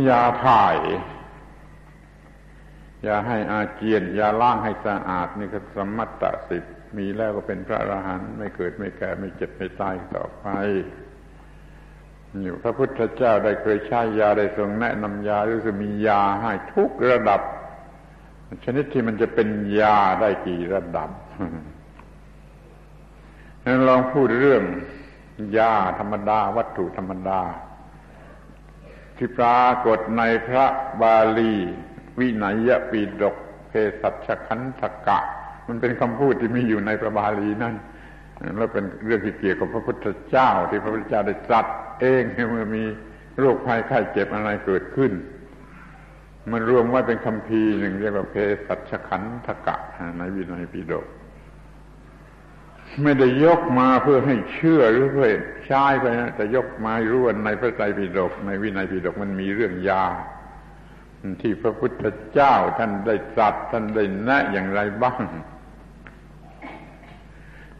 ยาถ่ายยาให้อาเจียนยาล้างให้สะอาดนี่ก็สมมัตตสิบมีแล้วก็เป็นพระอรหันต์ไม่เกิดไม่แก่ไม่เจ็บไม่ตายต่อไป อยู่พระพุทธเจ้าได้เคยใช้ยาได้ทรงแนะนำยาหรือจะมียาให้ทุกระดับ ชนิดที่มันจะเป็นยาได้กี่ระดับนั้นลองพูดเรื่องยาธรรมดา วัตถุธรรมดา ที่ปรากฏในพระบาลี วินัยปีดกเพสัชคันธกะ มันเป็นคำพูดที่มีอยู่ในพระบาลีนั่น แล้วเป็นเรื่องที่เกี่ยวกับพระพุทธเจ้า ที่พระพุทธเจ้าได้ตรัสเองเมื่อมีโรคภัยไข้เจ็บอะไรเกิดขึ้น มันรวมไว้เป็นคำพีหนึ่งเรียกว่าเพสัชขันธกะในวินัยปิฎกไม่ได้ยกมาเพื่อให้เชื่อหรือเพื่อใช้ไปนะแต่ยกมารู้ว่ในพระไตรปิฎกในวินัยปิฎกมันมีเรื่องยาที่พระพุทธเจ้าท่านได้ตรัสท่านได้แนะอย่างไรบ้าง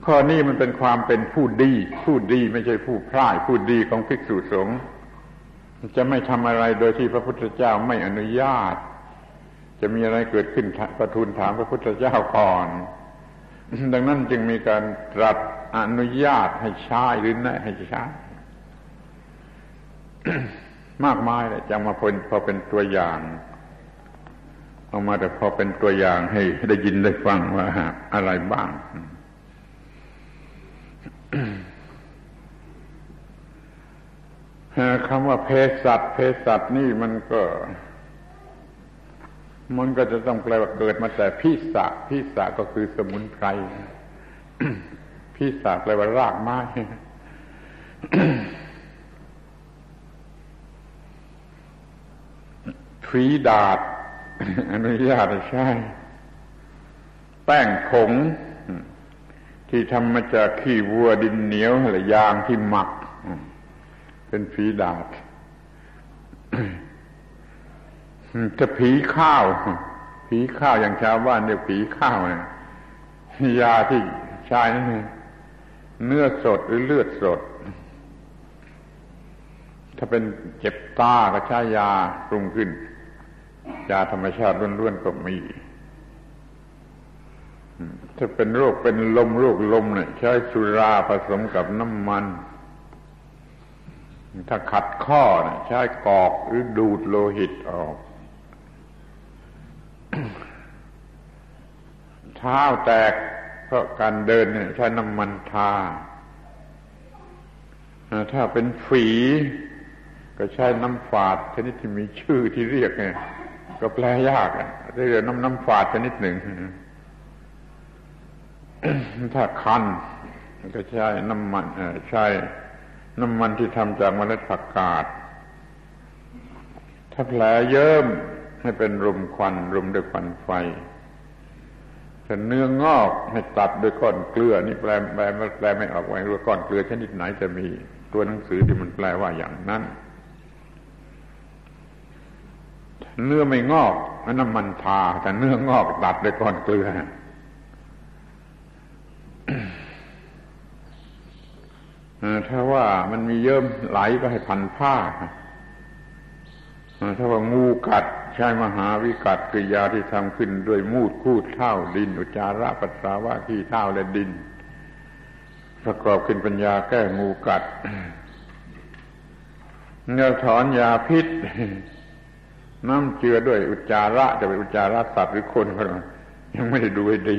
ข้อนี้มันเป็นความเป็นผู้ดี ผู้ดีไม่ใช่ผู้พร่ายผู้ดีของภิกษุสงฆ์จะไม่ทำอะไรโดยที่พระพุทธเจ้าไม่อนุญาต จะมีอะไรเกิดขึ้นประทูลถามพระพุทธเจ้าก่อน ดังนั้นจึงมีการตรัสอนุญาตให้ใช้หรือแนะให้ใช้มากมายเลยจะมาพพอเป็นตัวอย่าง เอามาแต่พอเป็นตัวอย่างให้ได้ยินได้ฟังว่าอะไรบ้าง คำว่าเพศสัตว์เพศสัตว์นี่มันก็ มันก็จะต้องแปลว่าเกิดมาแต่พิสะพิสะก็คือสมุนไพรพิสะแปลว่ารากไม้ฝีดาดอนุญาตใช่ แป้งผง ที่ทำมาจากขี้วัวดินเหนียวหรือยางที่หมัก เป็นฝีดาดจะผีข้าว ผีข้าวอย่างชาวบ้านเรียกผีข้าวเนี่ยยาที่ใช้นั่นเนื้อสดหรือเลือดสด ถ้าเป็นเจ็บตาก็ใช้ยาปรุงขึ้น ยาธรรมชาติล้วนๆก็มี ถ้าเป็นโรคเป็นลมโรคลมเนี่ยใช้สุราผสมกับน้ำมัน ถ้าขัดข้อเนี่ยใช้กอกหรือดูดโลหิตออก เท้าแตกเพราะการเดินเนี่ยใช้น้ำมันทา ถ้าเป็นฝีก็ใช้น้ำฝาดชนิดที่มีชื่อที่เรียกเนี่ยก็แปลยากอะเรียกน้ำน้ำฝาดชนิดหนึ่ง ถ้าคันก็ใช้น้ำมันใช้น้ำมันที่ทำจากเมล็ดผักกาด ถ้าแผลเยิ้มให้เป็นรุมควัน รุมด้วยควันไฟถ้าเนื้องอกให้ตัดด้วยก้อนเกลือ นี่แปลแปลแปลไม่ออกไว้ว่าก้อนเกลือชนิดไหนจะมีตัวหนังสือที่มันแปลว่าอย่างนั้น เนื้อไม่งอกน้ำมันทาแต่เนื้องอกตัดด้วยก้อนเกลือ ถ้าว่ามันมีเยิ้มไหลก็ให้พันผ้าถ้าว่างูกัดใช้มหาวิกัดคือยาที่ทำขึ้นด้วยมูดคูดเท่าดิน อุจาระปัสสาวะขี้เท่าและดิน ประกอบขึ้นปัญญาแก้งูกัดเนื้อถอนยาพิษ น้ำเจือด้วยอุจจาระจะเป็นอุจจาระสัตว์หรือคนก็ยังไม่ได้ดูให้ดี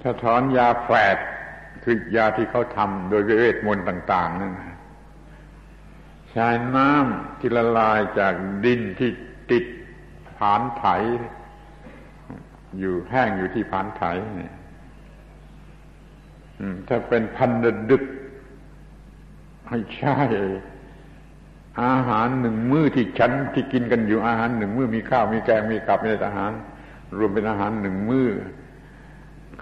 ถ้าถอนยาแฝดคือยาที่เขาทำโดยเวทมนต์ต่าง ๆนั่นใช้น้ำที่ละลายจากดินที่ติดผานไถ อยู่แห้งอยู่ที่ผานไถนี่ถ้าเป็นพันดึกให้ใช่อาหารหนึ่งมื้อที่ฉันที่กินกันอยู่อาหารหนึ่งมื้อมีข้าวมีแกงมีกับมีอาหาร รวมเป็นอาหารหนึ่งมื้อ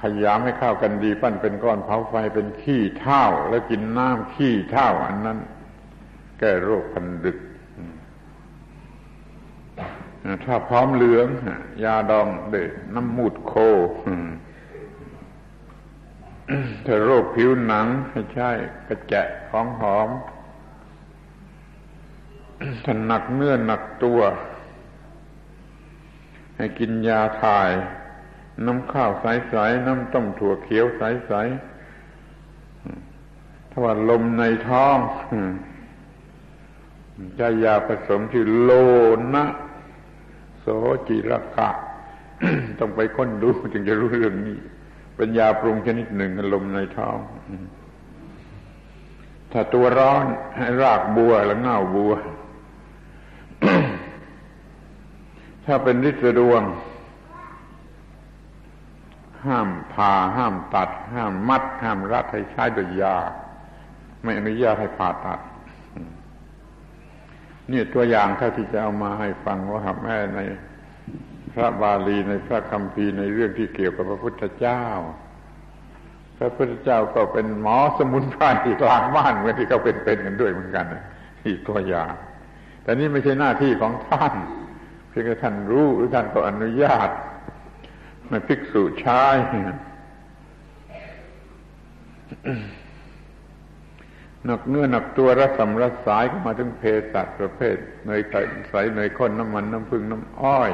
ขยามให้ข้าวกันดีปั้นเป็นก้อนเผาไฟเป็นขี้เท่า แล้วกินน้ำขี้เท่าอันนั้น แก้โรคพันดึก ถ้าพร้อมเหลือง ยาดองเด็น้ำมูดโคถ้าโรคผิวหนังให้ใช้กระแจะของหอมถ้าหนักเนื้อหนักตัว ให้กินยาถ่าย น้ำข้าวใสๆน้ำต้มถั่วเขียวใสๆถ้าว่าลมในท้องใช้ยาผสมที่โลนะโสจิรกะ ต้องไปค้นดูจึงจะรู้เรื่องนี้ เป็นยาปรุงชนิดหนึ่งลมในท้องถ้าตัวร้อนให้รากบัวแล้วเง่าบัว ถ้าเป็นฤทธิ์ดวง ห้ามผ่าห้ามตัด ห้ามมัด ห้ามรัดให้ใช้โดยยา ไม่อนุญาตให้ผ่าตัดนี่ตัวอย่างเท่าที่จะเอามาให้ฟังว่าแม่ในพระบาลีในพระคัมภีร์ในเรื่องที่เกี่ยวกับพระพุทธเจ้า พระพุทธเจ้าก็เป็นหมอสมุนไพรที่กลางบ้านเหมือนที่เขาเป็นๆกันด้วยเหมือนกันอีกตัวอย่าง แต่นี่ไม่ใช่หน้าที่ของท่าน พียงแต่ท่านรู้หรือท่านก็อนุญาตในภิกษุใช้หนักเนื้อหนักตัวรัศมรัสายก็มาถึงเพศัตประเภทเนยใสเนยข้นน้ำมันน้ำพึ่งน้ำอ้อย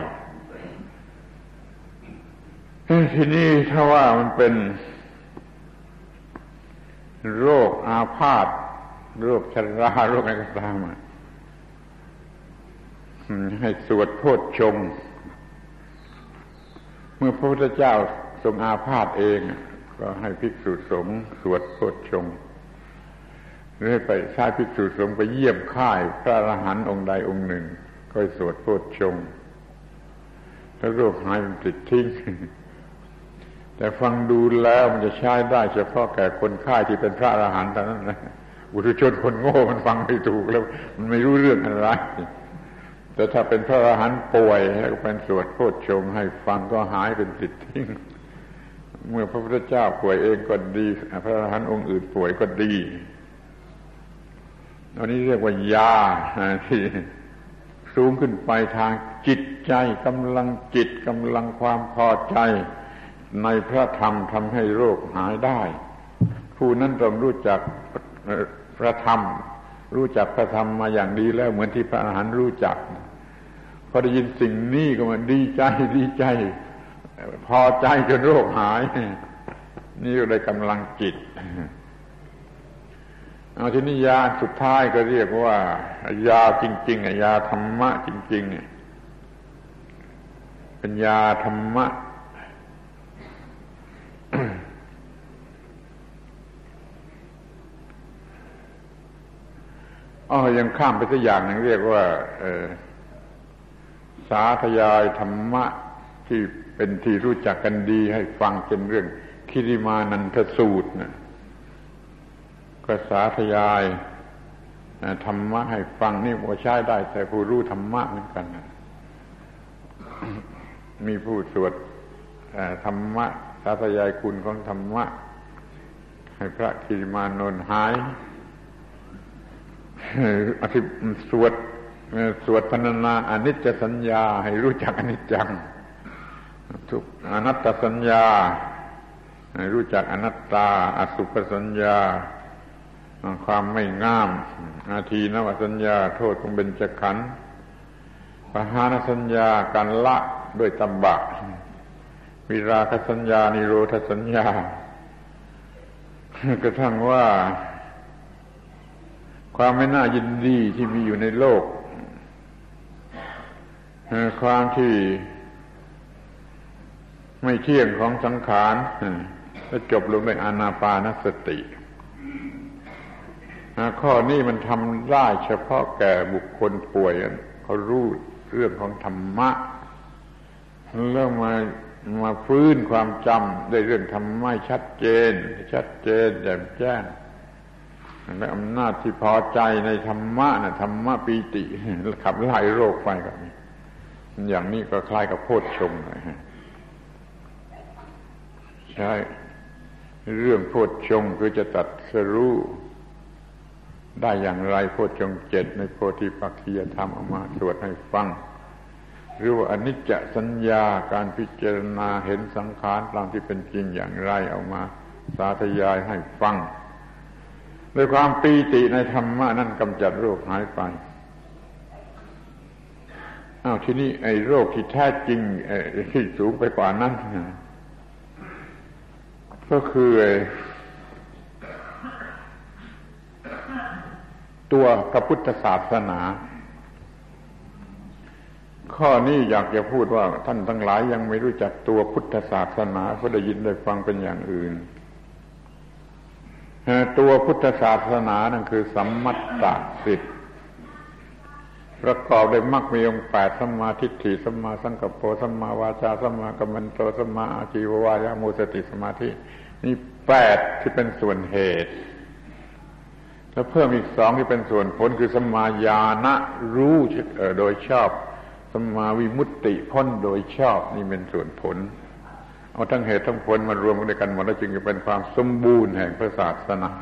ทีนี้ถ้าว่ามันเป็น โรคอาพาธโรคชราโรคอะไรก็ตาม ให้สวดโพชฌงเมื่อพระพุทธเจ้าทรงอาพาธเอง ก็ให้ภิกษุสงฆ์สวดโพชฌงหรือไปใช้ภิกษุสงฆ์ไปเยี่ยมค่ายพระอรหันต์องค์ใดองค์หนึ่ง ก็สวดโพชฌงถ้าโรคหายมันติดทิ้ง แต่ฟังดูแล้วมันจะใช้ได้เฉพาะแก่คนไข้ที่เป็นพระอรหันต์เท่านั้นนะบุตรชนคนโง่มันฟังไม่ถูกแล้ว มันไม่รู้เรื่องอะไร แต่ถ้าเป็นพระอรหันต์ป่วยแล้วเป็นสวดโพชฌงให้ฟังก็หายเป็นติดทิ้ง เมื่อพระพุทธเจ้าป่วยเองก็ดี พระอรหันต์องค์อื่นป่วยก็ดีอันนี้เรียกว่ายาที่สูงขึ้นไปทางจิตใจกำลังจิตกำลังความพอใจ ในพระธรรมทำให้โรคหายได้ ผู้นั้นต้องรู้จักพระธรรม รู้จักพระธรรมมาอย่างดีแล้วเหมือนที่พระอรหันต์รู้จัก พอได้ยินสิ่งนี้ก็มันดีใจดีใจ พอใจจนโรคหาย นี่ก็ได้กำลังจิตเอาทีนี้ยาสุดท้ายก็เรียกว่า ยาจริงๆยาธรรมะจริงๆเป็นยาธรรมะอ๋อยังข้ามไปสักอย่างหนึ่งเรียกว่า สาธยายธรรมะที่เป็นที่รู้จักกันดีให้ฟังเป็นเรื่องคิริมานันทสูตรนะก็สาธยายธรรมะให้ฟังนี่ว่าใช้ได้ แต่ผู้รู้ธรรมะเหมือนกันมีผู้สวดธรรมะ สาธยายคุณของธรรมะ ให้พระกิริมานนหายอธิสวด สวดพรรณนาอนิจจสัญญาให้รู้จักอนิจจัง ทุกอนัตตสัญญา ให้รู้จักอนัตตา อสุปสัญญา ความไม่งามอาทีนวสัญญา โทษของเบญจขันธ์ปหานสัญญาการละด้วยตบะวิราคสัญญา นิโรธสัญญากระทั่งว่า ความไม่น่ายินดีที่มีอยู่ในโลก ความที่ไม่เที่ยงของสังขารแล้วจบลงในอนาปานสติข้อนี้มันทำได้เฉพาะแก่บุคคลป่วยเขารู้เรื่องของธรรมะแล้วมามาฟื้นความจำได้เรื่องธรรมะชัดเจน ชัดเจนแจ่มแจ้งและอำนาจที่พอใจในธรรมะนะธรรมะปีติขับไล่โรคไปกับนี้ อย่างนี้ก็คล้ายกับโพชฌงใช่เรื่องโพชฌงคือจะตัดสรู้ได้อย่างไรโพชฌงเจ็ดในโพธิปักขียธรรมเอามาสวดให้ฟัง หรือว่าอนิจจสัญญาการพิจารณาเห็นสังขารตามที่เป็นจริงอย่างไรเอามาสาธยายให้ฟังด้วยความปีติในธรรมะนั่นกำจัดโรคหายไป อ้าวทีนี้ไอ้โรคที่แท้จริงที่สูงไปกว่านั้นก็คือตัวพระพุทธศาสนา ข้อนี้อยากจะพูดว่าท่านทั้งหลายยังไม่รู้จักตัวพุทธศาสนาเพราะได้ยินได้ฟังเป็นอย่างอื่น ตัวพุทธศาสนานั่นคือสัมมัตตสิทธิ ประกอบด้วยมรรคมีองค์แปดสัมมาทิฏฐิสัมมาสังกัปโปสัมมาวาจาสัมมากัมมันโตสัมมาอาชีววายามุสติสมาธิ นี่แปดที่เป็นส่วนเหตุ แล้วเพิ่มอีกสองที่เป็นส่วนผลคือสัมมาญาณรู้โดยชอบสัมมาวิมุตติพ้นโดยชอบนี่เป็นส่วนผล เอาทั้งเหตุทั้งผลมารวมกันด้วยกันหมดแล้วจึงจะเป็นความสมบูรณ์แห่งพระศาสนา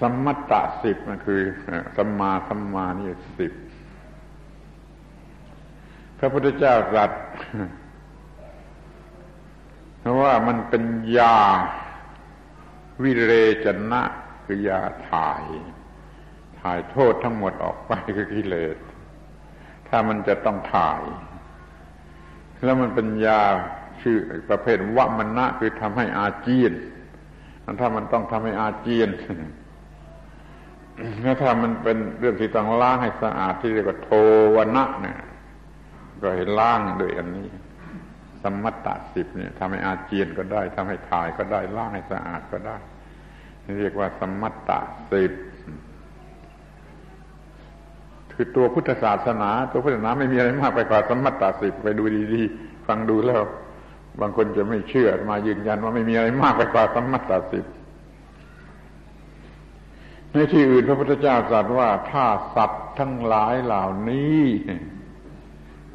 สัมมัตตสิบมันคือสัมมาสัมมานี่สิบพระพุทธเจ้าตรัสเพราะว่ามันเป็นยาวิเรจนะคือยาถ่าย ถ่ายโทษทั้งหมดออกไปคือกิเลส ถ้ามันจะต้องถ่าย แล้วมันเป็นยาชื่อประเภทวมณะคือทำให้อาเจียนถ้ามันต้องทำให้อาเจียน ถ้ามันเป็นเรื่องที่ต้องล้างให้สะอาดที่เรียกว่าโทวนะเนี่ยก็ให้ล้างด้วยอันนี้ สมัตตสิบเนี่ยทำให้อาเจียนก็ได้ทำให้ถ่ายก็ได้ล้างให้สะอาดก็ได้เรียกว่าสมัตตสิบคือตัวพุทธศาสนา ตัวพุทธศาสนาไม่มีอะไรมากไปกว่าสมัตตสิบไปดูดีๆฟังดูแล้ว บางคนจะไม่เชื่อมายืนยันว่าไม่มีอะไรมากไปกว่าสมัตตสิบ ในที่อื่นพระพุทธเจ้าตรัสว่าถ้าสัตว์ทั้งหลายเหล่านี้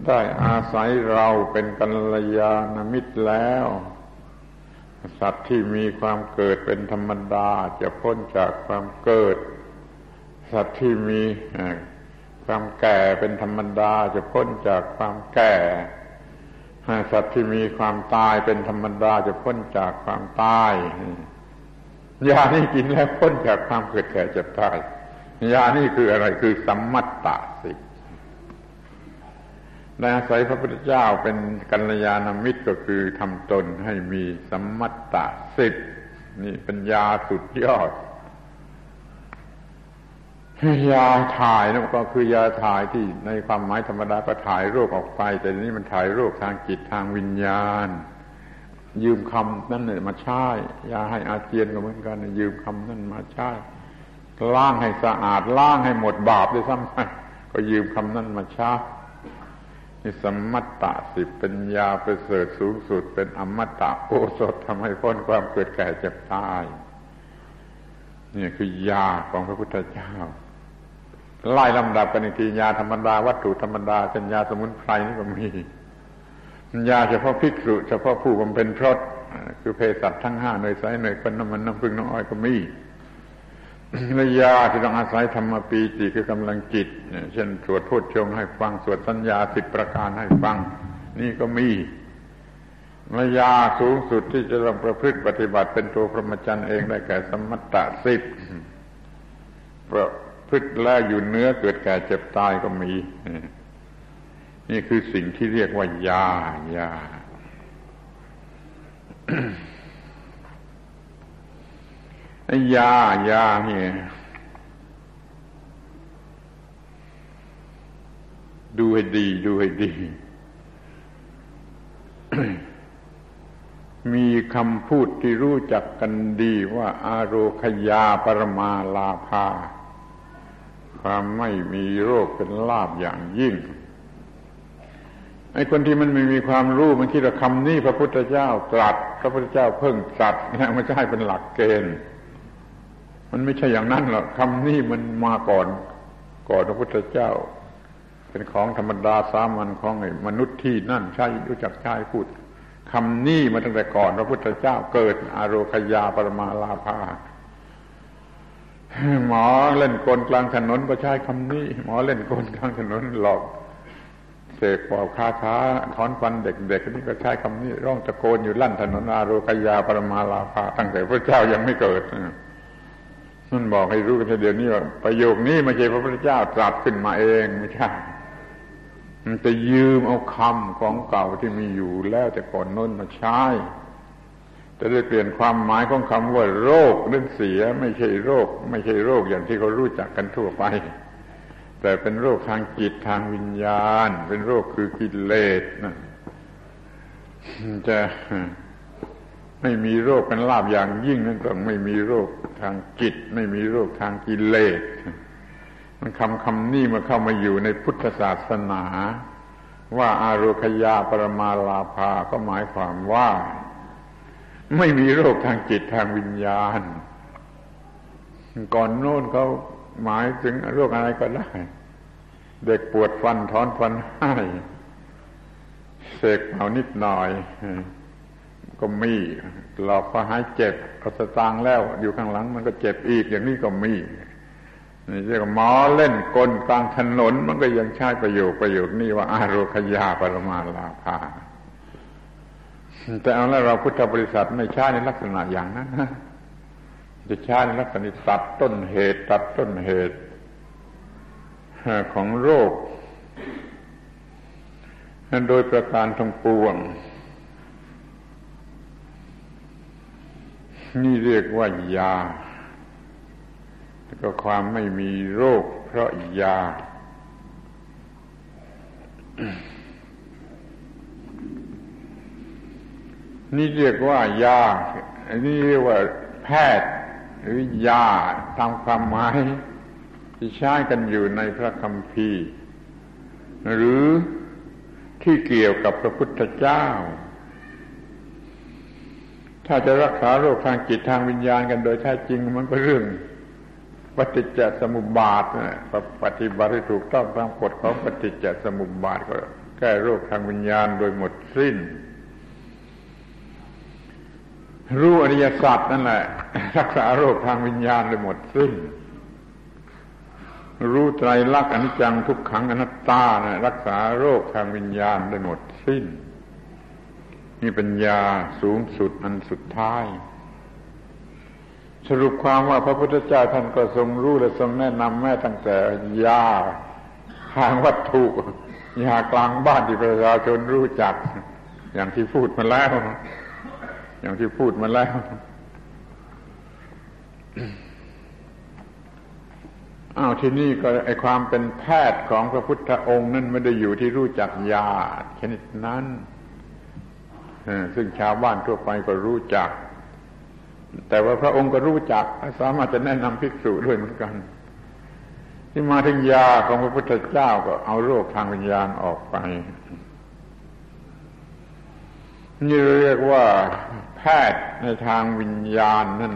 ได้อาศัยเราเป็นกัลยาณมิตรแล้ว สัตว์ที่มีความเกิดเป็นธรรมดาจะพ้นจากความเกิด สัตว์ที่มีความแก่เป็นธรรมดาจะพ้นจากความแก่สัตว์ที่มีความตายเป็นธรรมดาจะพ้นจากความตาย ยานี่กินแล้วพ้นจากความเกิดแก่เจ็บตายยานี่คืออะไรคือสัมมัตตสิกในอาศัยพระพุทธเจ้าเป็นกัลยาณมิตรก็คือทำตนให้มีสัมมัตตสิทธิ์นี่เป็นยาสุดยอดยาถ่ายนั่นก็คือยาถ่ายที่ในความหมายธรรมดาก็ถ่ายโรคออกไป แต่นี้มันถ่ายโรคทางจิตทางวิญญาณ ยืมคำนั่นเนี่ยมาใช้ยาให้อาเจียนก็เหมือนกันยืมคำนั่นมาใช้ล้างให้สะอาดล้างให้หมดบาปด้วยซ้ำไปก็ยืมคำนั่นมาใช้นี่สมัตตะสิเป็นยาประเสริฐสูงสุด เป็นอมตะโอสถทำให้พ้นความเกิดแก่เจ็บตายนี่คือยาของพระพุทธเจ้าไล่ลำดับกันอีกทียาธรรมดาวัตถุธรรมดาเป็นยาสมุนไพรนี่ก็มี ยาเฉพาะภิกษุเฉพาะผู้บำเพ็ญพรตคือเภสัชทั้งห้าเนยใสเนยคนน้ำมันน้ำพึ่งน้ำอ้อยก็มีและยาที่ต้องอาศัยธรรมปีติคือกำลังจิตเช่นสวดพูดชงให้ฟังสวดสัญญาสิบประการให้ฟัง นี่ก็มีและยาสูงสุดที่จะต้องประพฤติปฏิบัติเป็นตัวพรหมจรรย์เองได้แก่สมตตสิบประพฤติแล้วอยู่เนื้อเกิดแก่เจ็บตายก็มี นี่คือสิ่งที่เรียกว่ายายาไอ้ยายาเนี่ยดูให้ดี ดูให้ดี มีคำพูดที่รู้จักกันดีว่า อาโรคยาปรมาลาภา ความไม่มีโรคเป็นลาบอย่างยิ่ง ไอ้คนที่มันไม่มีความรู้มันคิดว่าคำนี้พระพุทธเจ้าตรัส พระพุทธเจ้าเพิ่งตรัสนะไม่ใช่เป็นหลักเกณฑ์ มันไม่ใช่อย่างนั้นหรอกคำนี้มันมาก่อน ก่อนพระพุทธเจ้า เป็นของธรรมดาสามัญของไอ้มนุษย์ที่นั่นใช่รู้จักใช้พูดคำนี้มาตั้งแต่ก่อนพระพุทธเจ้าเกิดอารคยาปรมาลาภาหมอเล่นกลกลางถนนก็ใช้คำนี้ หมอเล่นกลกลางถนนหลอก เสกปอบคาถาถอนฟันเด็กๆนี่ก็ใช้คำนี้ ร้องตะโกนอยู่ลั่นถนนอาโรกยาปรมาลาภาตั้งแต่พระเจ้ายังไม่เกิดนั่นบอกให้รู้กันเดียวนี้ว่าประโยคนี้ไม่ใช่พระพุทธเจ้าตรัสขึ้นมาเองไม่ใช่มันจะยืมเอาคำของเก่าที่มีอยู่แล้วแต่ก่อนน้นมาใช้จะได้เปลี่ยนความหมายของคำว่าโรคเรื่องเสีย ไม่ใช่โรค ไม่ใช่โรคอย่างที่เขารู้จักกันทั่วไป แต่เป็นโรคทางจิตทางวิญญาณ เป็นโรคคือกิเลสนะจะไม่มีโรคเป็นลาบอย่างยิ่งนั่นต้องไม่มีโรคทางจิต ไม่มีโรคทางกิเลสมันคำคำนี้มาเข้ามาอยู่ในพุทธศาสนา ว่าอาโรคยาปรมาลาภาก็หมายความว่า ไม่มีโรคทางจิตทางวิญญาณ ก่อนโน้นเขาหมายถึงโรคอะไรก็ได้ เด็กปวดฟันถอนฟันให้เสกเป่านิดหน่อย ก็มีหลอกพอหายเจ็บเอาสตางแล้ว อยู่ข้างหลังมันก็เจ็บอีกอย่างนี้ก็มีนี่เรียกหมอเล่นกลกลางถนน มันก็ยังใช้ประโยคประโยคนี้ว่าอาโรคยาปรมาลาภาแต่เอาแล้วเราพุทธบริษัทไม่ใช้ในลักษณะอย่างนั้นจะใช้ในลักษณะตัดต้นเหตุ ตัดต้นเหตุ ของโรค โดยประการทั้งปวง นี่เรียกว่ายา แล้วก็ความไม่มีโรค เพราะยา นี่เรียกว่ายา อันนี้เรียกว่าแพทย์หรือยาตามความหมาย ที่ใช้กันอยู่ในพระคัมภีร์ หรือที่เกี่ยวกับพระพุทธเจ้า ถ้าจะรักษาโรคทางจิตทางวิญญาณกันโดยแท้จริงมันก็เรื่องปฏิจจสมุปบาทปฏิบัติถูกต้องตามกฎของปฏิจจสมุปบาทก็แก้โรคทางวิญญาณโดยหมดสิ้น รู้อริยสัจนั่นแหละรักษาโรคทางวิญญาณโดยหมดสิ้น รู้ไตรลักษณ์อนิจจังทุกขังอนัตตานะรักษาโรคทางวิญญาณโดยหมดสิ้น นี่เป็นยาสูงสุดอันสุดท้าย สรุปความว่าพระพุทธเจ้าท่านก็ทรงรู้และทรงแนะนำแม่ตั้งแต่ยาทางวัตถุยากลางบ้านที่ประชาชนรู้จัก อย่างที่พูดมาแล้ว อย่างที่พูดมาแล้ว อ้าวที่นี่ก็ไอความเป็นแพทย์ของพระพุทธองค์นั้นไม่ได้อยู่ที่รู้จักยาชนิดนั้นซึ่งชาวบ้านทั่วไปก็รู้จัก แต่ว่าพระองค์ก็รู้จัก สามารถจะแนะนำภิกษุด้วยเหมือนกัน ที่มาถึงยาของพระพุทธเจ้าก็เอาโรคทางวิญญาณออกไป นี่เรียกว่าแพทย์ในทางวิญญาณนั่น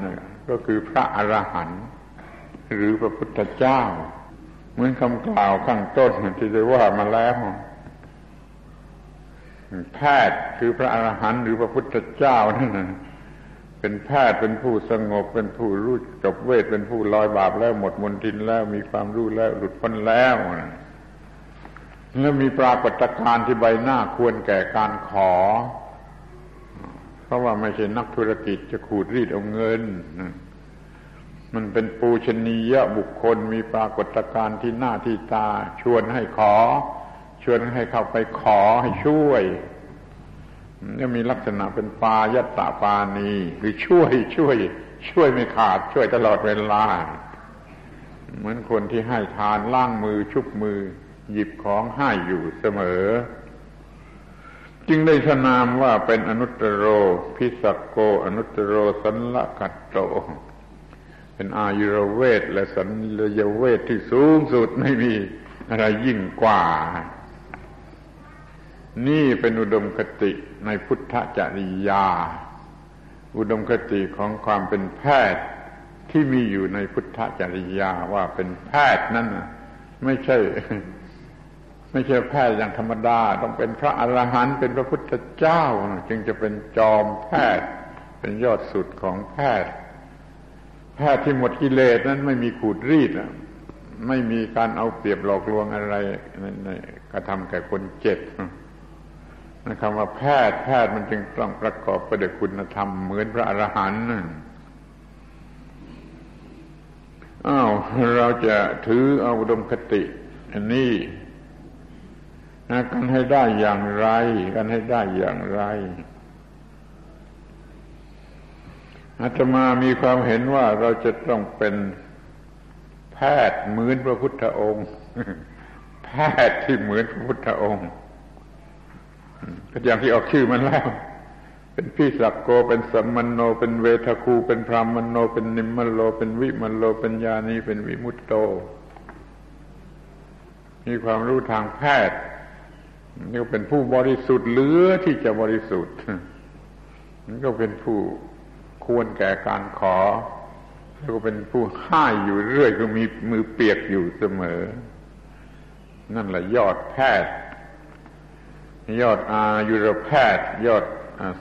ก็คือพระอรหันต์ หรือพระพุทธเจ้า เหมือนคำกล่าวข้างต้นที่ได้ว่ามาแล้ว แพทย์คือพระอรหันต์หรือพระพุทธเจ้านั่นเป็นแพทย์เป็นผู้สงบ เป็นผู้รู้จบเวทเป็นผู้ลอยบาปแล้วหมดมนทินแล้วมีความรู้แล้วหลุดพ้นแล้วแล้วมีปรากฏการณ์ที่ใบหน้าควรแก่การขอ เพราะว่าไม่ใช่นักธุรกิจจะขูดรีดเอาเงิน มันเป็นปูชนียบุคคลมีปรากฏการณ์ที่หน้าที่ตา ชวนให้ขอ ชวนให้เข้าไปขอให้ช่วยนี่มีลักษณะเป็นปายัตตาปานีคือช่วยช่วย ช่วยไม่ขาด ช่วยตลอดเวลา เหมือนคนที่ให้ทานล้างมือชุบมือ หยิบของให้อยู่เสมอ จึงได้สนามว่าเป็นอนุตตรโร พิสักโก อนุตตรโรสันละกัตโต เป็นอายุรเวทและสันลยเวทที่สูงสุดไม่มีอะไรยิ่งกว่า นี่เป็นอุดมคติในพุทธจริยา อุดมคติของความเป็นแพทย์ที่มีอยู่ในพุทธจริยาว่าเป็นแพทย์นั้นไม่ใช่ ไม่ใช่แพทย์อย่างธรรมดา ต้องเป็นพระอรหันต์เป็นพระพุทธเจ้า จึงจะเป็นจอมแพทย์ เป็นยอดสุดของแพทย์ แพทย์ที่หมดกิเลสนั้นไม่มีขูดรีดไม่มีการเอาเปรียบหลอกลวงอะไรกระทำแก่คนเจ็บนะคำว่าแพทย์แพทย์มันจึงต้องประกอบไปด้วยคุณธรรมเหมือนพระอรหันต์อ้าวเราจะถือเอาอุดมคติ อันนี้นะกันให้ได้อย่างไร กันให้ได้อย่างไร อาตมามีความเห็นว่าเราจะต้องเป็นแพทย์เหมือนพระพุทธองค์ แพทย์ที่เหมือนพระพุทธองค์ก็อย่างที่ออกชื่อมันแล้ว เป็นพี่สักโก เป็นสัมมโน เป็นเวทคู เป็นพรามโน เป็นนิมมโล เป็นวิมโล เป็นญาณีเป็นวิมุตโต มีความรู้ทางแพทย์นี่ก็เป็นผู้บริสุทธิ์เหลือที่จะบริสุทธิ์นี่ก็เป็นผู้ ควรแก่การขอแล้วก็เป็นผู้ให้อยู่เรื่อยก็มีมือเปียกอยู่เสมอ นั่นแหละยอดแพทย์ ยอดอายุรแพทย์ ยอด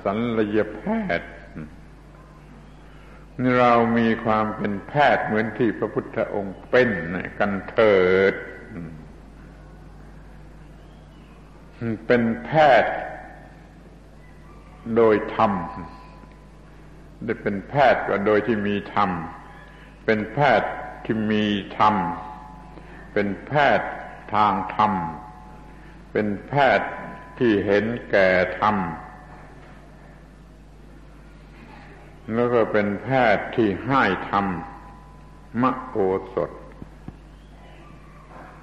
สัลยแพทย์นี่เรามีความเป็นแพทย์เหมือนที่พระพุทธองค์เป็นกันเถิด เป็นแพทย์โดยธรรม ได้เป็นแพทย์ก็โดยที่มีธรรม เป็นแพทย์ที่มีธรรม เป็นแพทย์ทางธรรม เป็นแพทย์ที่เห็นแก่ธรรม แล้วก็เป็นแพทย์ที่ให้ธรรมมะโอสถ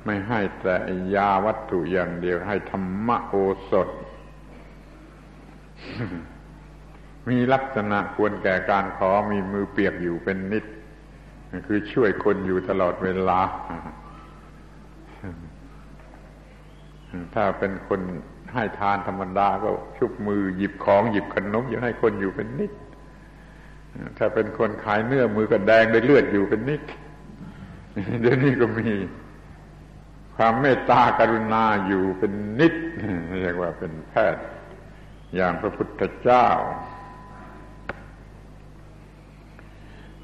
ไม่ให้แต่ยาวัตถุอย่างเดียวให้ธรรมะโอสถ มีลักษณะควรแก่การขอมีมือเปียกอยู่เป็นนิด คือช่วยคนอยู่ตลอดเวลา ถ้าเป็นคนให้ทานธรรมดาก็ชุบมือหยิบของหยิบขนมอยู่ให้คนอยู่เป็นนิด ถ้าเป็นคนขายเนื้อมือก็แดงด้เลือดอยู่เป็นนิด เดี๋ยวนี้ก็มีความเมตตากรุณาอยู่เป็นนิดเรียกว่าเป็นแพทย์อย่างพระพุทธเจ้า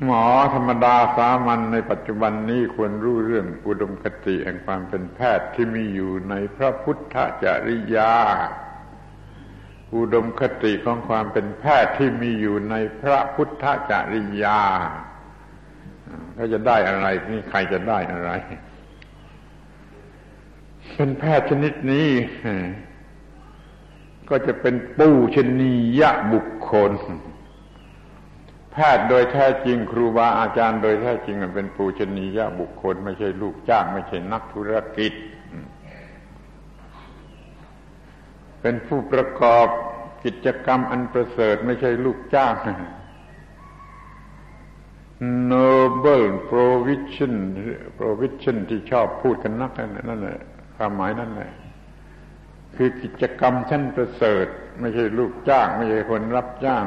หมอธรรมดาสามัญในปัจจุบันนี้ควรรู้เรื่องอุดมคติแห่งความเป็นแพทย์ที่มีอยู่ในพระพุทธจริยา อุดมคติของความเป็นแพทย์ที่มีอยู่ในพระพุทธจริยาเขาจะได้อะไรนี่ใครจะได้อะไร เป็นแพทย์ชนิดนี้ ก็จะเป็นปูชนียบุคคล แพทย์โดยแท้จริงครูบาอาจารย์โดยแท้จริงมันเป็นปูชนียบุคคล ไม่ใช่ลูกจ้าง ไม่ใช่นักธุรกิจ เป็นผู้ประกอบกิจกรรมอันประเสริฐไม่ใช่ลูกจ้าง noble provision provision ที่ชอบพูดกันนักนั่นแหละความหมายนั่นแหละคือกิจกรรมชั้นประเสริฐ ไม่ใช่ลูกจ้าง ไม่ใช่คนรับจ้าง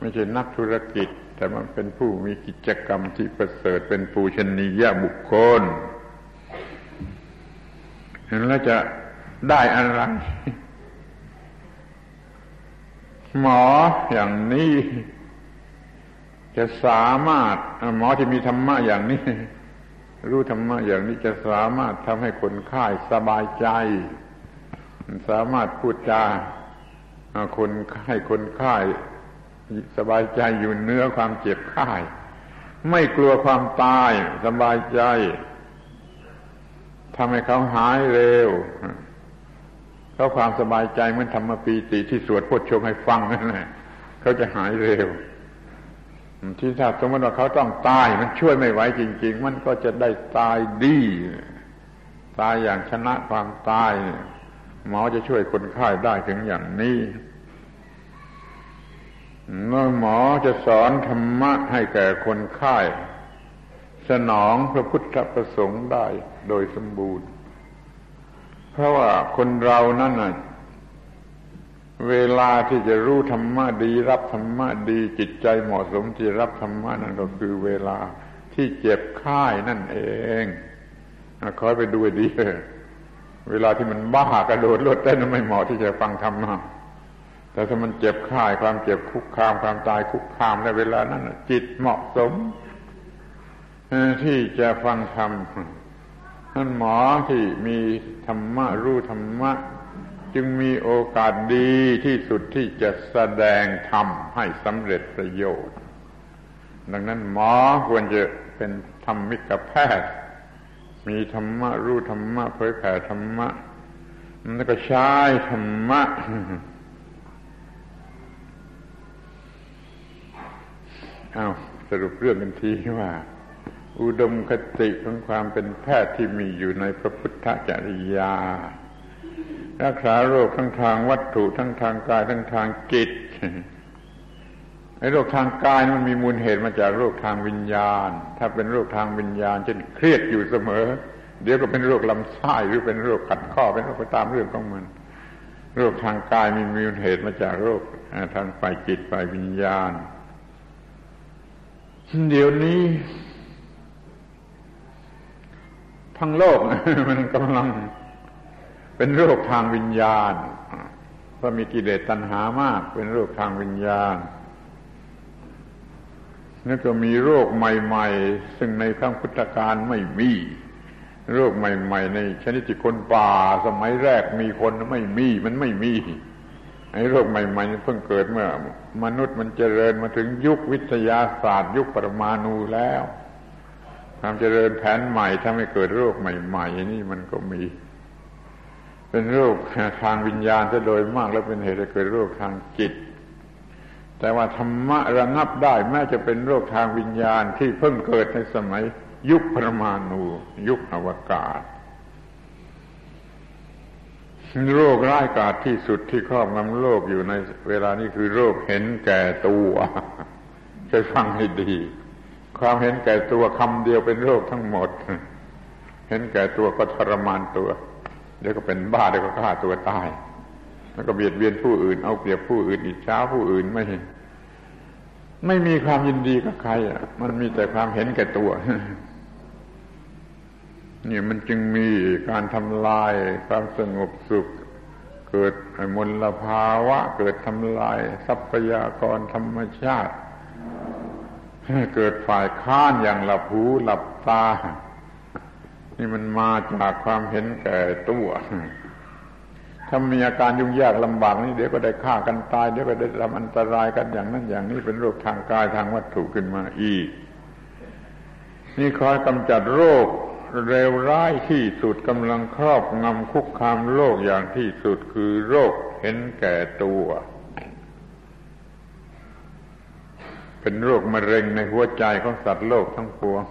ไม่ใช่นักธุรกิจ แต่มันเป็นผู้มีกิจกรรมที่ประเสริฐเป็นปูชนียบุคคลเห็นแล้วจะได้อะไรหมออย่างนี้ จะสามารถหมอที่มีธรรมะอย่างนี้ รู้ธรรมะอย่างนี้จะสามารถทำให้คนไข้สบายใจ สามารถพูดจาคนให้คนไข้ สบายใจอยู่เนื้อความเจ็บไข้ไม่กลัวความตายสบายใจทำให้เขาหายเร็วเขาความสบายใจเมือนธรรมปีติที่สวดพุทชมให้ฟังนั่นแหละเขาจะหายเร็ว ที่ถ้าสมมติว่าเขาต้องตาย มันช่วยไม่ไหวจริง ๆ มันก็จะได้ตายดี ตายอย่างชนะความตาย หมอจะช่วยคนไข้ได้ถึงอย่างนี้ เมื่อหมอจะสอนธรรมะให้แก่คนไข้สนองพระพุทธประสงค์ได้โดยสมบูรณ์ เพราะว่าคนเรานั่นน่ะเวลาที่จะรู้ธรรมะดีรับธรรมะดี จิตใจเหมาะสมที่รับธรรมะนั่นก็คือเวลาที่เจ็บไข้นั่นเองคอยไปดูดีเวลาที่มันบ้ากระโดดรถเต้นไม่เหมาะที่จะฟังธรรมะ แต่ถ้ามันเจ็บข่ายความเจ็บคุกคามความตายคุกคามในเวลานั้นจิตเหมาะสมที่จะฟังธรรมท่านหมอที่มีธรรมะรู้ธรรมะ จึงมีโอกาสดีที่สุดที่จะแสดงธรรมให้สำเร็จประโยชน์ ดังนั้นหมอควรจะเป็นธรรมิกแพทย์ มีธรรมะรู้ธรรมะเผยแผ่ธรรมะแล้วก็ใช้ธรรมะ เอาสรุปเรื่องกันทีว่า อุดมคติของความเป็นแพทย์ที่มีอยู่ในพระพุทธจริยา รักษาโรคทั้งทางวัตถุทั้งทางกายทั้งทางจิตไอ้โรคทางกายมันมีมูลเหตุมาจากโรคทางวิญญาณ ถ้าเป็นโรคทางวิญญาณเช่นเครียดอยู่เสมอ เดี๋ยวก็เป็นโรคลำไส้หรือเป็นโรคขัดข้อเป็นโรคไปตามเรื่องของมัน โรคทางกายมีมูลเหตุมาจากโรคทางฝ่ายจิตฝ่ายวิญญาณ เดี๋ยวนี้ทั้งโลกมันกำลังเป็นโรคทางวิญญาณเพราะมีกิเลสตัณหามาก เป็นโรคทางวิญญาณนี่ก็มีโรคใหม่ ๆ ซึ่งในครั้งพุทธกาลไม่มี โรคใหม่ ๆ ในชนิดที่คนป่า สมัยแรกมีคนไม่มี มันไม่มี ไอ้โรคใหม่ๆเพิ่งเกิดเมื่อ มนุษย์มันเจริญมาถึงยุควิทยาศาสตร์ ยุคปรมาณูแล้วความเจริญแผนใหม่ทำให้เกิดโรคใหม่ๆนี่มันก็มี เป็นโรคทางวิญญาณจะโดยมากแล้วเป็นเหตุให้เกิดโรคทางจิต แต่ว่าธรรมะระงับได้แม้จะเป็นโรคทางวิญญาณที่เพิ่งเกิดในสมัยยุคปรมาณูยุคอวกาศ โรคร้ายกาจที่สุดที่ครอบงำโลกอยู่ในเวลานี้คือโรคเห็นแก่ตัวช่วยฟังให้ดี ความเห็นแก่ตัวคำเดียวเป็นโรคทั้งหมด เห็นแก่ตัวก็ทรมานตัว เดี๋ยวก็เป็นบ้าเดี๋ยวก็ฆ่าตัวตาย แล้วก็เบียดเบียนผู้อื่น เอาเปรียบผู้อื่นอิจฉาผู้อื่นไม่ไม่มีความยินดีกับใครอะ มันมีแต่ความเห็นแก่ตัว นี่มันจึงมีการทำลายความสงบสุข เกิดมลภาวะ เกิดทำลายทรัพยากรธรรมชาติ เกิดฝ่ายค้านอย่างหลับหูหลับตา นี่มันมาจากความเห็นแก่ตัวถ้ามีอาการยุ่งยากลำบากนี่เดี๋ยวก็ได้ฆ่ากันตายเดี๋ยวก็ได้ทำอันตรายกันอย่างนั้นอย่างนี้เป็นโรคทางกายทางวัตถุขึ้นมาอีก นี่คอยกำจัดโรค เร็วร้ายที่สุดกำลังครอบงำคุกคามโลกอย่างที่สุดคือโรคเห็นแก่ตัว เป็นโรคมะเร็งในหัวใจของสัตว์โลกทั้งปวง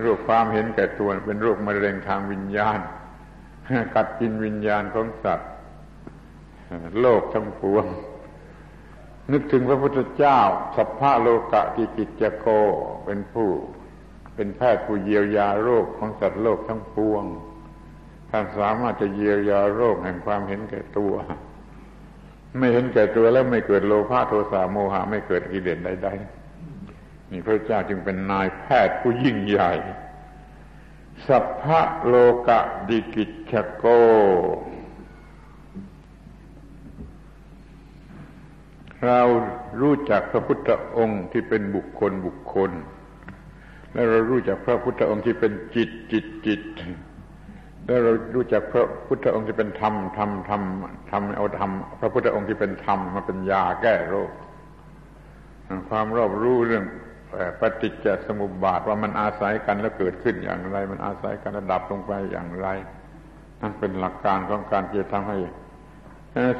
โรคความเห็นแก่ตัวเป็นโรคมะเร็งทางวิญญาณ กัดกินวิญญาณของสัตว์ โลกทั้งปวง นึกถึงพระพุทธเจ้า สัพพะโลกะกิจิจโกเป็นผู้ เป็นแพทย์ผู้เยียวยาโรคของสัตว์โลกทั้งปวง ท่านสามารถจะเยียวยาโรคแห่งความเห็นแก่ตัว ไม่เห็นแก่ตัวแล้วไม่เกิดโลภะโทสะโมหะไม่เกิดกิเลสใดๆนี่พระเจ้าจึงเป็นนายแพทย์ผู้ยิ่งใหญ่ สัพพะโลกะดิกิจโก เรารู้จักพระพุทธองค์ที่เป็นบุคคลบุคคล แล้วเรารู้จักพระพุทธองค์ที่เป็นจิตจิตจิต แล้วเรารู้จักพระพุทธองค์ที่เป็นธรรมธรรมธรรมธรรมเอาธรรมพระพุทธองค์ที่เป็นธรรมมาเป็นยาแก้โรค ความรอบรู้เรื่องปฏิจจสมุปบาทว่ามันอาศัยกันแล้วเกิดขึ้นอย่างไร มันอาศัยกันระดับลงไปอย่างไร นั่นเป็นหลักการของการที่จะทำให้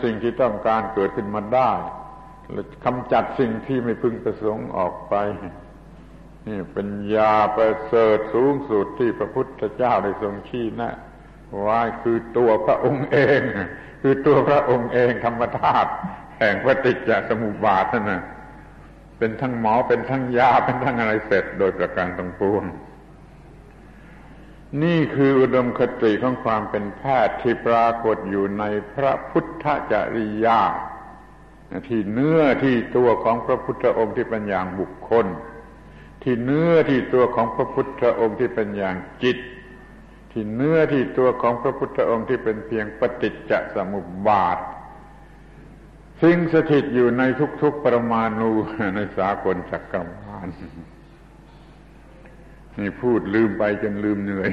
สิ่งที่ต้องการเกิดขึ้นมาได้และกำจัดสิ่งที่ไม่พึงประสงค์ออกไป นี่เป็นยาประเสริฐสูงสุดที่พระพุทธเจ้าได้ทรงชี้แนะว่าคือตัวพระองค์เอง คือตัวพระองค์เองธรรมธาตุแห่งปฏิจจสมุปบาทนั่นนะเป็นทั้งหมอเป็นทั้งยาเป็นทั้งอะไรเสร็จโดยประการต่างปวงนี่คืออุดมคติของความเป็นแพทย์ที่ปรากฏอยู่ในพระพุทธจริยาที่เนื้อที่ตัวของพระพุทธองค์ที่เป็นอย่างบุคคล ที่เนื้อที่ตัวของพระพุทธองค์ที่เป็นอย่างจิต ที่เนื้อที่ตัวของพระพุทธองค์ที่เป็นเพียงปฏิจจสมุปบาทสิ่งสถิตอยู่ในทุกๆประมาณูในสากลจักรวาลนี่พูดลืมไปจนลืมเหนื่อย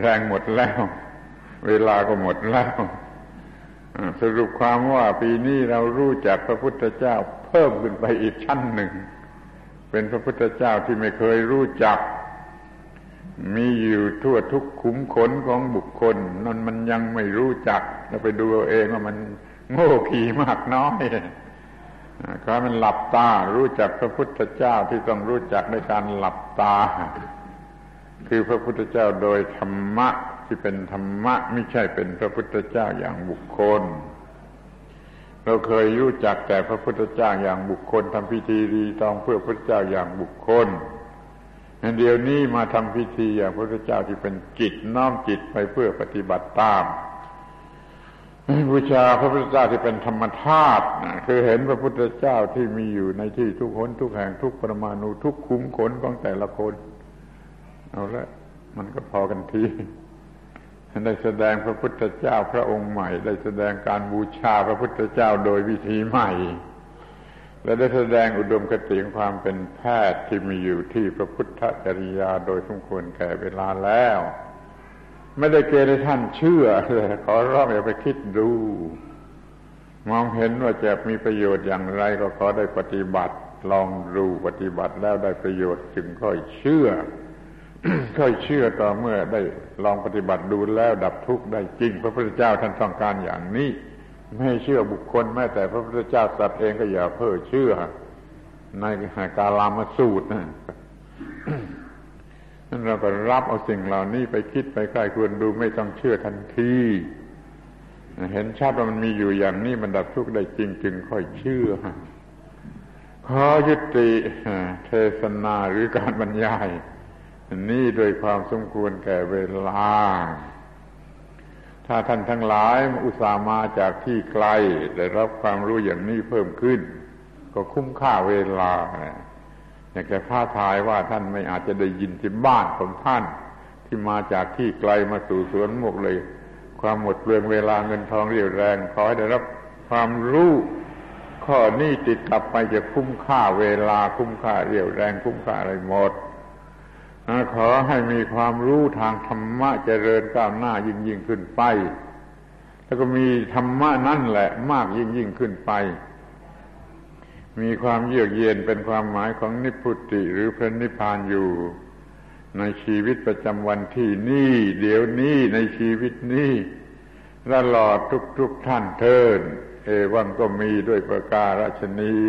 แรงหมดแล้ว เวลาก็หมดแล้วสรุปความว่าปีนี้เรารู้จักพระพุทธเจ้าเพิ่มขึ้นไปอีกชั้นหนึ่ง เป็นพระพุทธเจ้าที่ไม่เคยรู้จัก มีอยู่ทั่วทุกขุมขนของบุคคลนั่นมันยังไม่รู้จักเราไปดูเอาเองว่ามันโง่ขี่มากน้อยก็มันหลับตา รู้จักพระพุทธเจ้าที่ต้องรู้จักในการหลับตา คือพระพุทธเจ้าโดยธรรมะที่เป็นธรรมะไม่ใช่เป็นพระพุทธเจ้าอย่างบุคคล เราเคยรู้จักแต่พระพุทธเจ้าอย่างบุคคลทำพิธีรีตองเพื่อพระเจ้าอย่างบุคคลเดียวนี้มาทำพิธีอย่างพระพุทธเจ้าที่เป็นจิตน้อมจิตไปเพื่อปฏิบัติตามบูชาพระพุทธเจ้าที่เป็นธรรมธาตุคือเห็นพระพุทธเจ้าที่มีอยู่ในที่ทุกคนทุกแห่งทุกปรมาณูทุกคุ้มขนของแต่ละคน เอาละมันก็พอกันที ได้แสดงพระพุทธเจ้าพระองค์ใหม่ ได้แสดงการบูชาพระพุทธเจ้าโดยวิธีใหม่ และได้แสดงอุดมคติของความเป็นแพทย์ที่มีอยู่ที่พระพุทธจริยาโดยสมควรแก่เวลาแล้ว ไม่ได้เกณฑ์ให้ท่านเชื่อเลยขอร้องอย่าไปคิดดู มองเห็นว่าจะมีประโยชน์อย่างไรก็ขอได้ปฏิบัติ ลองดูปฏิบัติแล้วได้ประโยชน์จึงค่อยเชื่อ ค่อยเชื่อต่อเมื่อได้ลองปฏิบัติดูแล้วดับทุกข์ได้จริง พระพุทธเจ้าท่านต้องการอย่างนี้ ไม่เชื่อบุคคลแม้แต่พระพุทธเจ้าสัตว์เองก็อย่าเพ้อเชื่อ ในกาลามสูตรนะนั่นเราก็รับเอาสิ่งเหล่านี้ไปคิดไปใกล้ควรดูไม่ต้องเชื่อทันทีเห็นชัดว่ามันมีอยู่อย่างนี้มันดับทุกข์ได้จริงจึงค่อยเชื่อขอยุติเทศนาหรือการบรรยาย นี่โดยความสมควรแก่เวลา ถ้าท่านทั้งหลายอุตส่าห์มาจากที่ไกลได้รับความรู้อย่างนี้เพิ่มขึ้น ก็คุ้มค่าเวลาอยากจะท้าทายว่าท่านไม่อาจจะได้ยินที่บ้านของท่าน ที่มาจากที่ไกลมาสู่สวนมกเลย ความหมดเปลืองเวลาเงินทองเรียวแรงขอให้ได้รับความรู้ข้อนี้ติดกลับไปจะคุ้มค่าเวลาคุ้มค่าเรียวแรงคุ้มค่าอะไรหมด ขอให้มีความรู้ทางธรรมะเจริญก้าวหน้ายิ่งยิ่งขึ้นไป แล้วก็มีธรรมะนั่นแหละมากยิ่งยิ่งขึ้นไป มีความเยือกเย็นเป็นความหมายของนิพุติหรือพระนิพพานอยู่ ในชีวิตประจำวันที่นี่ เดี๋ยวนี้ในชีวิตนี้ตลอดทุกๆทท่านเทินเอวังก็มีด้วยประการชนี้